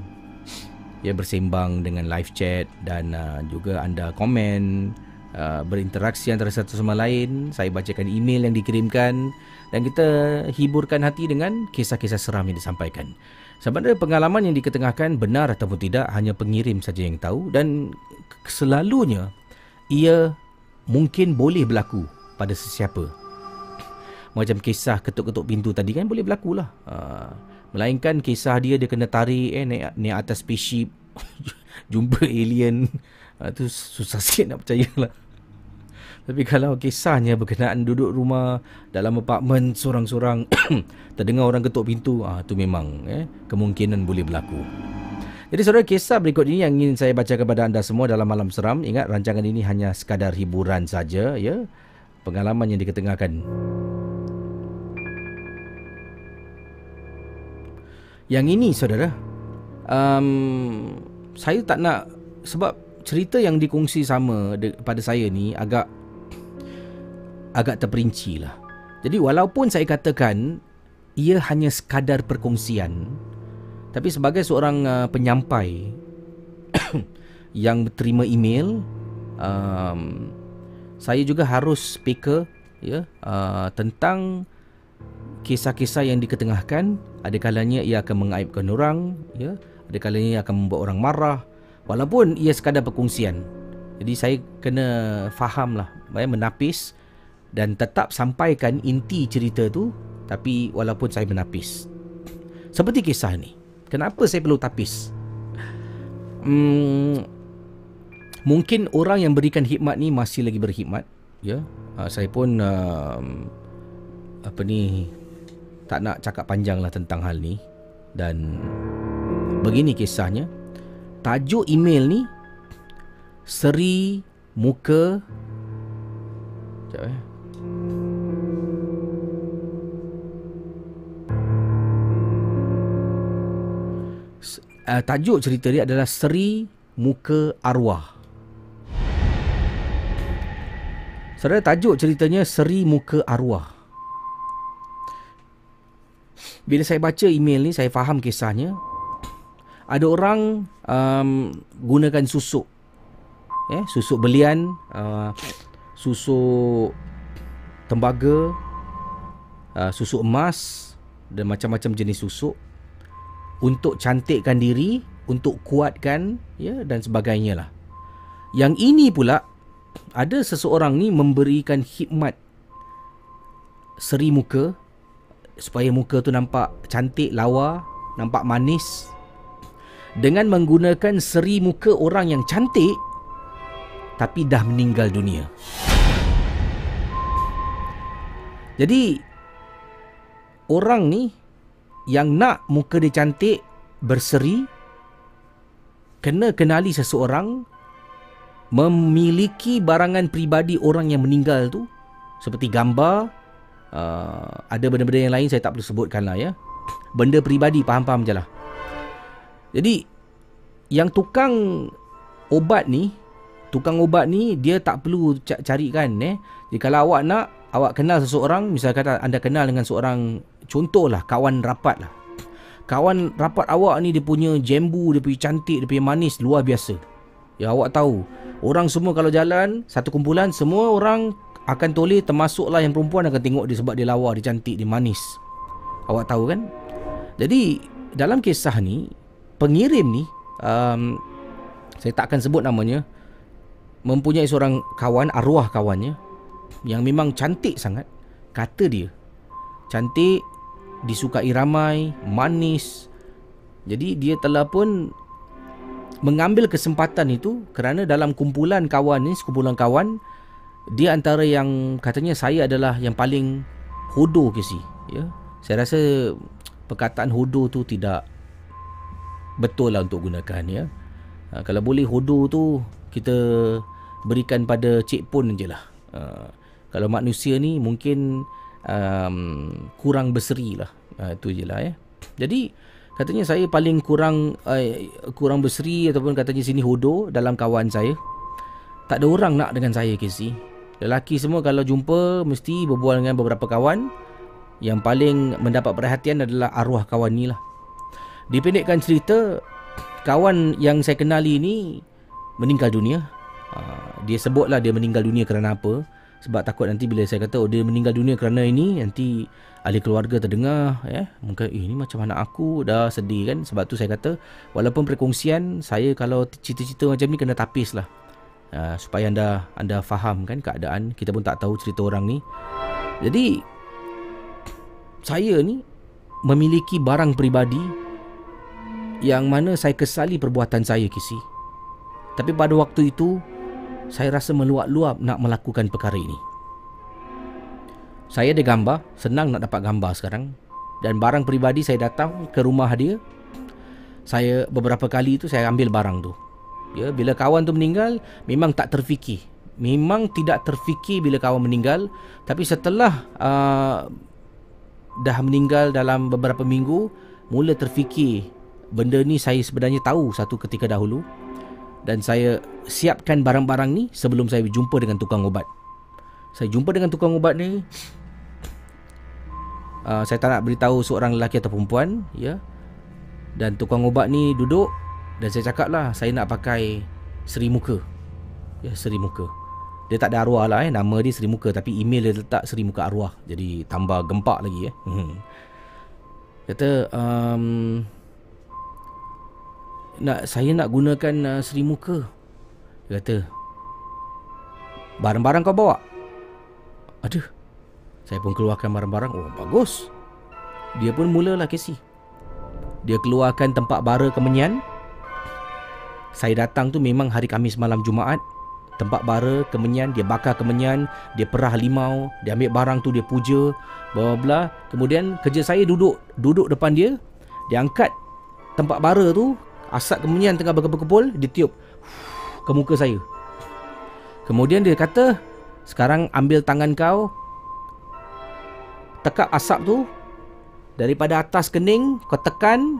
Ya bersembang dengan live chat dan uh, juga anda komen, uh, berinteraksi antara satu sama lain. Saya bacakan email yang dikirimkan dan kita hiburkan hati dengan kisah-kisah seram yang disampaikan. Sebenarnya pengalaman yang diketengahkan benar ataupun tidak hanya pengirim saja yang tahu dan selalunya ia mungkin boleh berlaku pada sesiapa. Macam kisah ketuk-ketuk pintu tadi kan boleh berlaku lah. Uh, melainkan kisah dia dia kena tarik eh, naik, naik atas spaceship. jumpa alien. Uh, tu susah sikit nak percaya lah. Tapi kalau kisahnya berkenaan duduk rumah dalam apartmen seorang-seorang terdengar orang ketuk pintu, ah tu memang eh kemungkinan boleh berlaku. Jadi saudara kisah berikut ini yang ingin saya baca kepada anda semua dalam malam seram. Ingat rancangan ini hanya sekadar hiburan saja ya. Pengalaman yang diketengahkan. Yang ini saudara um, saya tak nak sebab cerita yang dikongsi sama de, pada saya ni agak agak terperinci lah. Jadi walaupun saya katakan ia hanya sekadar perkongsian, tapi sebagai seorang uh, penyampai yang terima email, um, saya juga harus speaker ya uh, tentang kisah-kisah yang diketengahkan. Ada kalanya ia akan mengaibkan orang, ya. Ada kalanya ia akan membuat orang marah, walaupun ia sekadar perkongsian. Jadi saya kena faham lah, ya, menapis dan tetap sampaikan inti cerita tu tapi walaupun saya menapis. Seperti kisah ni. Kenapa saya perlu tapis? Hmm, mungkin orang yang berikan hikmat ni masih lagi berhikmat. Ya, uh, saya pun uh, apa ni tak nak cakap panjang lah tentang hal ni dan begini kisahnya. Tajuk email ni Seri Muka Sekejap eh uh, tajuk cerita dia adalah Seri Muka Arwah. Saudara tajuk ceritanya Seri Muka Arwah. Bila saya baca email ni saya faham kisahnya. Ada orang um, gunakan susuk. Eh, susuk belian, uh, susuk tembaga, uh, susuk emas dan macam-macam jenis susuk untuk cantikkan diri, untuk kuatkan ya dan sebagainya lah. Yang ini pula ada seseorang ni memberikan hikmat seri muka supaya muka tu nampak cantik, lawa, nampak manis dengan menggunakan seri muka orang yang cantik tapi dah meninggal dunia. Jadi orang ni yang nak muka dia cantik berseri kena kenali seseorang memiliki barangan peribadi orang yang meninggal tu seperti gambar uh, ada benda-benda yang lain saya tak perlu sebutkan lah ya. Benda peribadi faham-faham je lah. Jadi yang tukang obat ni tukang obat ni dia tak perlu carikan eh. Jadi kalau awak nak awak kenal seseorang misalnya kata anda kenal dengan seorang contohlah kawan rapat lah. Kawan rapat awak ni dia punya jembu dia punya cantik dia punya manis luar biasa. Ya awak tahu. Orang semua kalau jalan satu kumpulan semua orang akan toleh termasuklah yang perempuan akan tengok dia sebab dia lawa dia cantik dia manis. Awak tahu kan? Jadi dalam kisah ni pengirim ni um, saya tak akan sebut namanya mempunyai seorang kawan arwah kawannya yang memang cantik sangat. Kata dia cantik disukai ramai manis. Jadi dia telah pun mengambil kesempatan itu kerana dalam kumpulan kawan ni sekumpulan kawan dia antara yang katanya saya adalah yang paling hodoh ke si ya. Saya rasa perkataan hodoh tu tidak betul lah untuk gunakan ya. Ha, kalau boleh hodoh tu kita berikan pada cik pun je lah. Ha, kalau manusia ni mungkin um, kurang berseri lah. Uh, itu je lah ya jadi katanya saya paling kurang uh, kurang berseri ataupun katanya sini hodoh dalam kawan saya. Tak ada orang nak dengan saya Casey lelaki semua kalau jumpa mesti berbual dengan beberapa kawan. Yang paling mendapat perhatian adalah arwah kawan ni lah. Dipendekkan cerita kawan yang saya kenali ni meninggal dunia. Uh, dia sebutlah dia meninggal dunia kerana apa sebab takut nanti bila saya kata oh dia meninggal dunia kerana ini nanti ahli keluarga terdengar ya. Mungkin eh ini macam anak aku dah sedih kan. Sebab tu saya kata walaupun perkongsian saya kalau cerita-cerita macam ni kena tapis lah uh, supaya anda anda faham kan keadaan. Kita pun tak tahu cerita orang ni. Jadi saya ni memiliki barang peribadi yang mana saya kesali perbuatan saya kisi. Tapi pada waktu itu saya rasa meluap-luap nak melakukan perkara ini. Saya ada gambar senang nak dapat gambar sekarang. Dan barang peribadi saya datang ke rumah dia saya beberapa kali tu saya ambil barang tu. Ya bila kawan tu meninggal memang tak terfikir. Memang tidak terfikir bila kawan meninggal. Tapi setelah uh, dah meninggal dalam beberapa minggu mula terfikir benda ni saya sebenarnya tahu satu ketika dahulu dan saya siapkan barang-barang ni sebelum saya jumpa dengan tukang ubat. Saya jumpa dengan tukang ubat ni uh, saya tak nak beritahu seorang lelaki atau perempuan ya. Dan tukang ubat ni duduk dan saya cakap lah Saya nak pakai Seri Muka Ya Seri Muka Dia tak ada arwah lah eh. Nama dia Seri Muka Tapi email dia letak Seri Muka Arwah. Jadi tambah gempak lagi eh. Hmm. Kata um, nak Saya nak gunakan uh, Seri Muka. Dia kata Barang-barang kau bawa. Aduh Saya pun keluarkan barang-barang. Oh bagus. Dia pun mulalah Casey Dia keluarkan tempat bara kemenyan. Saya datang tu memang hari Kamis malam Jumaat. Tempat bara kemenyan dia bakar kemenyan dia perah limau dia ambil barang tu dia puja bla bla. Kemudian kerja saya duduk duduk depan dia. Dia angkat tempat bara tu asap kemenyan tengah berkepul-kepul dia tiup ke muka saya. Kemudian dia kata sekarang ambil tangan kau. Tekap asap tu daripada atas kening kau tekan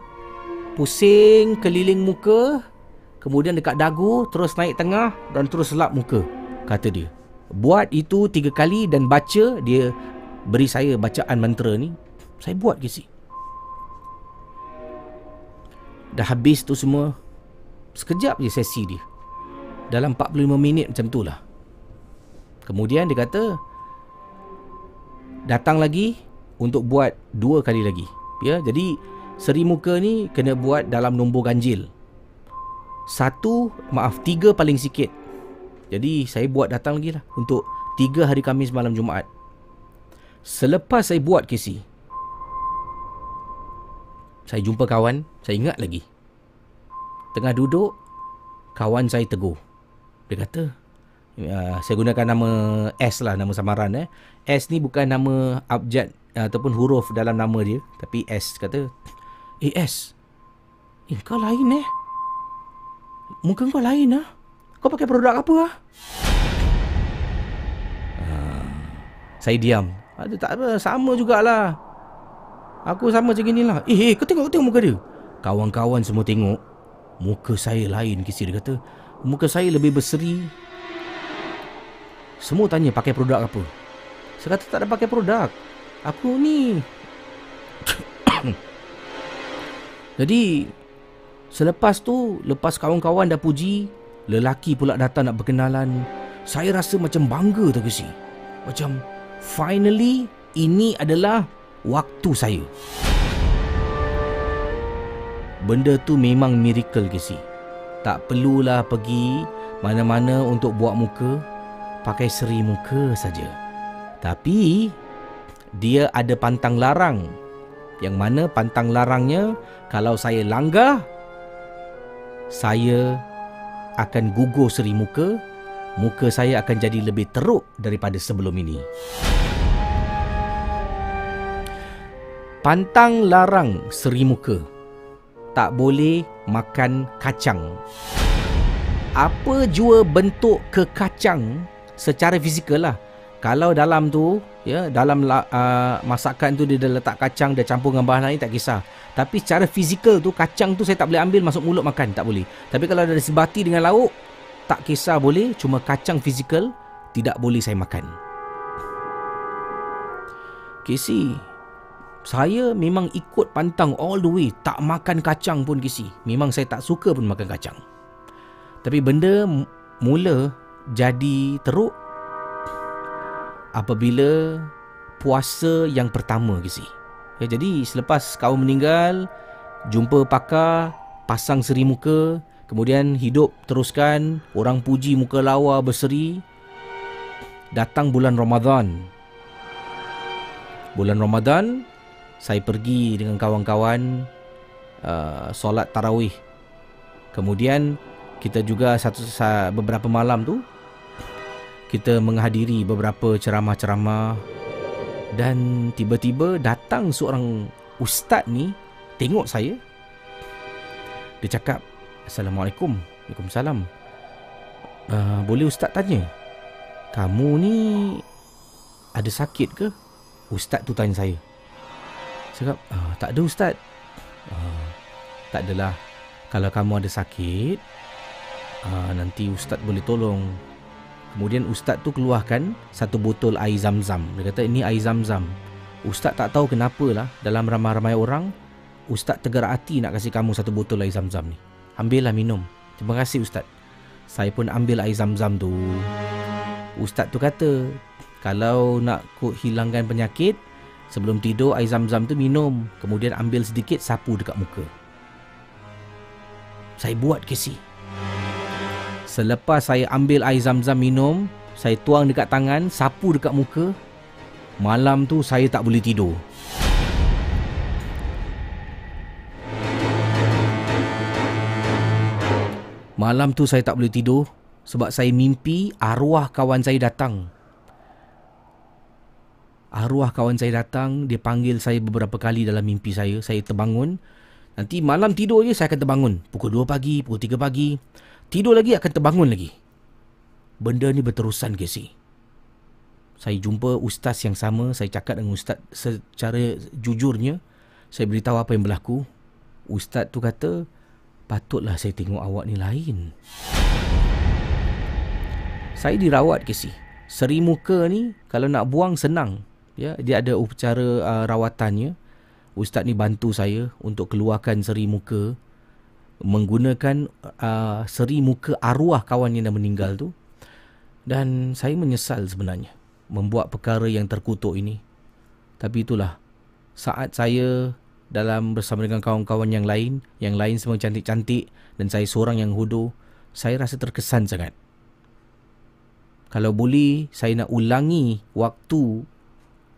pusing keliling muka Kemudian dekat dagu Terus naik tengah Dan terus lap muka Kata dia. Buat itu tiga kali Dan baca Dia beri saya bacaan mantra ni. Saya buat ke si Dah habis tu semua Sekejap je sesi dia. Dalam 45 minit macam tu lah. Kemudian dia kata Datang lagi Untuk buat dua kali lagi. Ya, jadi seri muka ni kena buat dalam nombor ganjil. Satu, maaf, tiga paling sikit. Jadi saya buat datang lagi lah untuk tiga hari Kamis malam Jumaat. Selepas saya buat kisi, saya jumpa kawan, saya ingat lagi. Tengah duduk, kawan saya tegur. Dia kata, uh, saya gunakan nama S lah, nama samaran. Eh. S ni bukan nama abjad uh, ataupun huruf dalam nama dia. Tapi S kata, eh S, eh, kau lain eh. Muka kau lain lah. Kau pakai produk apa lah? Saya diam. Ada tak apa, sama jugalah. Aku sama macam inilah. Eh, eh, kau tengok, tengok muka dia. Kawan-kawan semua tengok. Muka saya lain, kisah dia kata. Muka saya lebih berseri. Semua tanya pakai produk apa. Saya kata tak ada pakai produk. Aku ni... Jadi, Selepas tu, lepas kawan-kawan dah puji, lelaki pula datang nak berkenalan. Saya rasa macam bangga tu kesi. Macam finally ini adalah waktu saya. Benda tu memang miracle kesi. Tak perlulah pergi mana-mana untuk buat muka, pakai seri muka saja. Tapi dia ada pantang larang. Yang mana pantang larangnya kalau saya langgar saya akan gugur seri muka, muka saya akan jadi lebih teruk daripada sebelum ini. Pantang larang seri muka. Tak boleh makan kacang. Apa jua bentuk kekacang secara fizikal lah. Kalau dalam tu, ya, dalam uh, masakan tu dia dah letak kacang, dia campur dengan bahan lain, tak kisah. Tapi secara fizikal tu kacang tu saya tak boleh ambil masuk mulut makan, tak boleh. Tapi kalau ada sebati dengan lauk, tak kisah boleh, cuma kacang fizikal tidak boleh saya makan. Kisi, saya memang ikut pantang all the way, tak makan kacang pun Kisi. Memang saya tak suka pun makan kacang. Tapi benda mula jadi teruk apabila puasa yang pertama Kisi. Ya, jadi selepas kau meninggal, jumpa pakar, pasang seri muka, Kemudian hidup teruskan, orang puji muka lawa berseri. Datang bulan Ramadan. Bulan Ramadan, saya pergi dengan kawan-kawan uh, solat tarawih. Kemudian kita juga satu beberapa malam tu kita menghadiri beberapa ceramah-ceramah. Dan tiba-tiba datang seorang ustaz ni tengok saya. Dia cakap Assalamualaikum Waalaikumsalam. Uh, Boleh ustaz tanya Kamu ni Ada sakit ke? Ustaz tu tanya saya Cakap uh, Tak ada ustaz. Uh, Tak adalah. Kalau kamu ada sakit uh, Nanti ustaz boleh tolong. Kemudian ustaz tu keluarkan Satu botol air zam-zam. Dia kata ini air zam-zam. Ustaz tak tahu kenapa lah Dalam ramai-ramai orang Ustaz tegar hati nak kasih kamu satu botol air zam-zam ni. Ambillah minum. Terima kasih ustaz. Saya pun ambil air zam-zam tu. Ustaz tu kata Kalau nak hilangkan penyakit Sebelum tidur air zam-zam tu minum Kemudian ambil sedikit sapu dekat muka Saya buat kesi Selepas saya ambil air zam-zam minum, saya tuang dekat tangan, sapu dekat muka. Malam tu saya tak boleh tidur. Malam tu saya tak boleh tidur sebab saya mimpi arwah kawan saya datang. Arwah kawan saya datang, dia panggil saya beberapa kali dalam mimpi saya. Saya terbangun. Nanti malam tidur je saya akan terbangun. Pukul 2 pagi, pukul 3 pagi. Tidur lagi akan terbangun lagi. Benda ni berterusan ke? Saya jumpa ustaz yang sama, saya cakap dengan ustaz secara jujurnya, saya beritahu apa yang berlaku. Ustaz tu kata, patutlah saya tengok awak ni lain. Saya dirawat ke? Seri muka ni kalau nak buang senang. Ya, dia ada upacara uh, rawatannya. Ustaz ni bantu saya untuk keluarkan seri muka menggunakan uh, seri muka arwah kawan yang dah meninggal tu. Dan saya menyesal sebenarnya membuat perkara yang terkutuk ini. Tapi itulah saat saya dalam bersama dengan kawan-kawan yang lain yang lain semua cantik-cantik dan saya seorang yang hudu saya rasa terkesan sangat. Kalau boleh saya nak ulangi waktu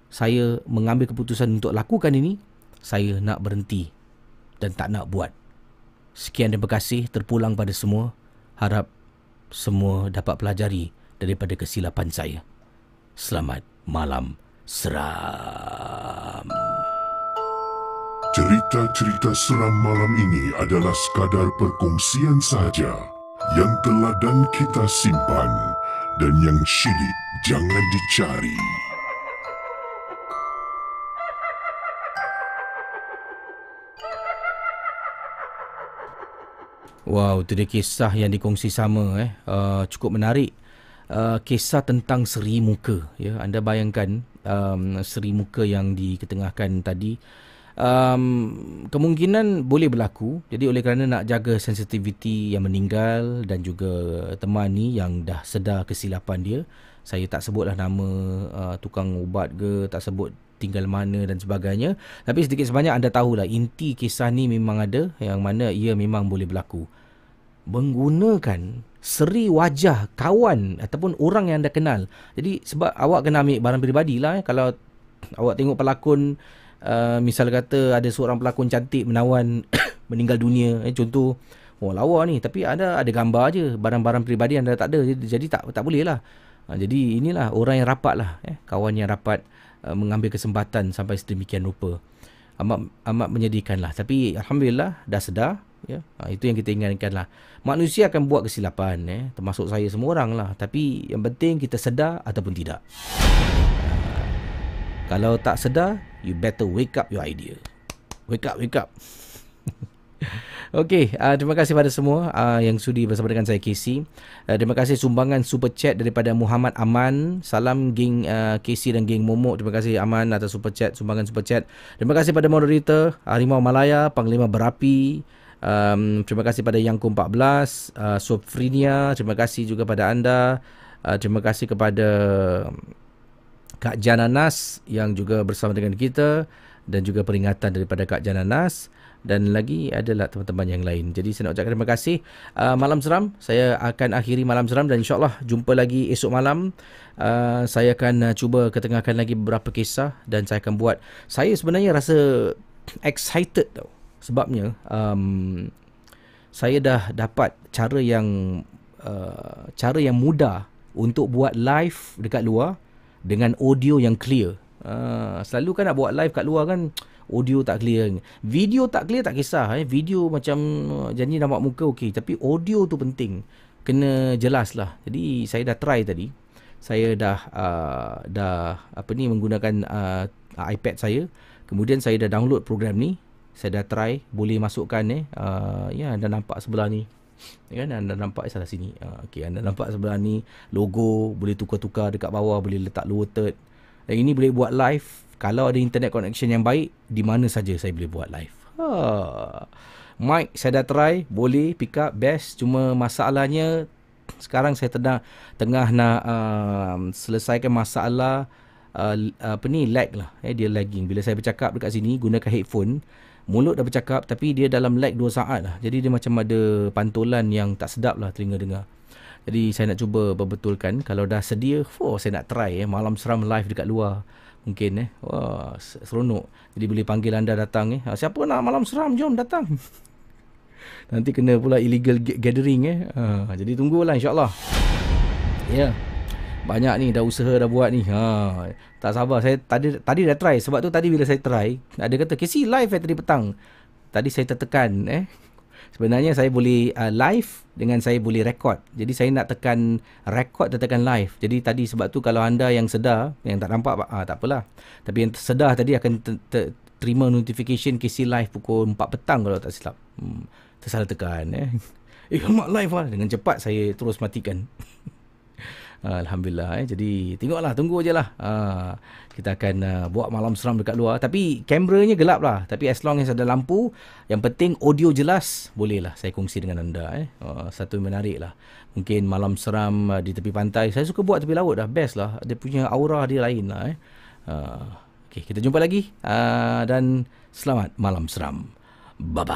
saya mengambil keputusan untuk lakukan ini saya nak berhenti dan tak nak buat Sekian terima kasih terpulang pada semua. Harap semua dapat pelajari daripada kesilapan saya. Selamat malam seram. Cerita-cerita seram malam ini adalah sekadar perkongsian saja yang telah dan kita simpan dan yang syilid jangan dicari. Wow, itu dia kisah yang dikongsi sama eh. Uh, cukup menarik. Uh, kisah tentang seri muka ya. Anda bayangkan um, seri muka yang diketengahkan tadi um, kemungkinan boleh berlaku. Jadi oleh kerana nak jaga sensitiviti yang meninggal dan juga teman ni yang dah sedar kesilapan dia, saya tak sebutlah nama uh, tukang ubat ke, tak sebut tinggal mana dan sebagainya. Tapi sedikit sebanyak anda tahulah inti kisah ni memang ada yang mana ia memang boleh berlaku. Menggunakan seri wajah kawan ataupun orang yang anda kenal. Jadi sebab awak kena ambil barang peribadi lah. Eh. Kalau awak tengok pelakon uh, misal kata ada seorang pelakon cantik menawan meninggal dunia. Eh, contoh Oh lawa ni tapi ada ada gambar aje barang-barang peribadi anda tak ada jadi, jadi tak tak boleh lah. Ha, jadi inilah orang yang rapat lah eh, kawan yang rapat Uh, mengambil kesempatan sampai sedemikian rupa. Amat amat menyedihkan lah. Tapi Alhamdulillah dah sedar. Ya, ha, itu yang kita ingatkan lah. Manusia akan buat kesilapan. Eh, termasuk saya semua orang lah. Tapi yang penting kita sedar ataupun tidak. Kalau tak sedar, you better wake up your idea. Wake up, wake up. Okey, uh, terima kasih pada semua uh, yang sudi bersama dengan saya Casey. Uh, terima kasih sumbangan super chat daripada Muhammad Aman. Salam geng uh, Casey dan geng Momo. Terima kasih Aman atas super chat, sumbangan super chat. Terima kasih pada moderator Harimau Malaya, Panglima Berapi. Um, terima kasih pada Yangku 14, uh, Sofrinia. Terima kasih juga pada anda. Uh, terima kasih kepada Kak Jananas yang juga bersama dengan kita dan juga peringatan daripada Kak Jananas. Dan lagi adalah teman-teman yang lain. Jadi saya nak ucapkan terima kasih. Uh, malam seram, saya akan akhiri malam seram dan insyaAllah jumpa lagi esok malam. Uh, saya akan uh, cuba ketengahkan lagi beberapa kisah dan saya akan buat. Saya sebenarnya rasa excited tau. Sebabnya um, saya dah dapat cara yang uh, cara yang mudah untuk buat live dekat luar dengan audio yang clear. Uh, selalu kan nak buat live kat luar kan audio tak clear. Video tak clear tak kisah eh. Video macam uh, janji nampak muka okey tapi audio tu penting. Kena jelas lah. Jadi saya dah try tadi. Saya dah uh, dah apa ni menggunakan uh, iPad saya. Kemudian saya dah download program ni. Saya dah try boleh masukkan eh uh, ya anda nampak sebelah ni. Ya kan anda nampak salah sini. Uh, okey anda nampak sebelah ni logo boleh tukar-tukar dekat bawah boleh letak lower third. Dan ini boleh buat live kalau ada internet connection yang baik di mana saja saya boleh buat live. Ha. mic saya dah try boleh pick up best. Cuma masalahnya sekarang saya tengah tengah nak uh, selesaikan masalah uh, apa ni lag lah. Eh dia lagging. Bila saya bercakap dekat sini gunakan headphone mulut dah bercakap tapi dia dalam lag 2 saat lah. Jadi dia macam ada pantulan yang tak sedap lah telinga dengar. Jadi saya nak cuba berbetulkan. Kalau dah sedia oh saya nak try eh. Malam seram live dekat luar mungkin eh. Wah seronok. Jadi boleh panggil anda datang eh. Ha, siapa nak malam seram jom datang. Nanti kena pula illegal gathering eh. Ha, jadi tunggulah insyaallah. Ya. Yeah. banyak ni dah usaha dah buat ni. Ha. Tak sabar saya tadi tadi dah try. Sebab tu tadi bila saya try ada kata KC live eh tadi petang. Tadi saya tertekan eh sebenarnya saya boleh uh, live dengan saya boleh record. Jadi saya nak tekan record dan tekan live. Jadi tadi sebab tu kalau anda yang sedar, yang tak nampak, uh, tak apalah. Tapi yang sedar tadi akan te- te- terima notification KC live pukul 4 petang kalau tak silap. Hmm, tersalah tekan eh. Eh, mak live lah. Dengan cepat saya terus matikan. Alhamdulillah eh. Jadi tengoklah tunggu je lah. Uh, kita akan uh, buat malam seram dekat luar. Tapi kameranya gelap lah. Tapi as long as ada lampu, yang penting audio jelas, boleh lah saya kongsi dengan anda. Eh. Uh, satu menarik lah. Mungkin malam seram uh, di tepi pantai. Saya suka buat tepi laut dah. Best lah. Dia punya aura dia lain lah. Eh. Uh, okay, kita jumpa lagi. Uh, dan selamat malam seram. Bye-bye.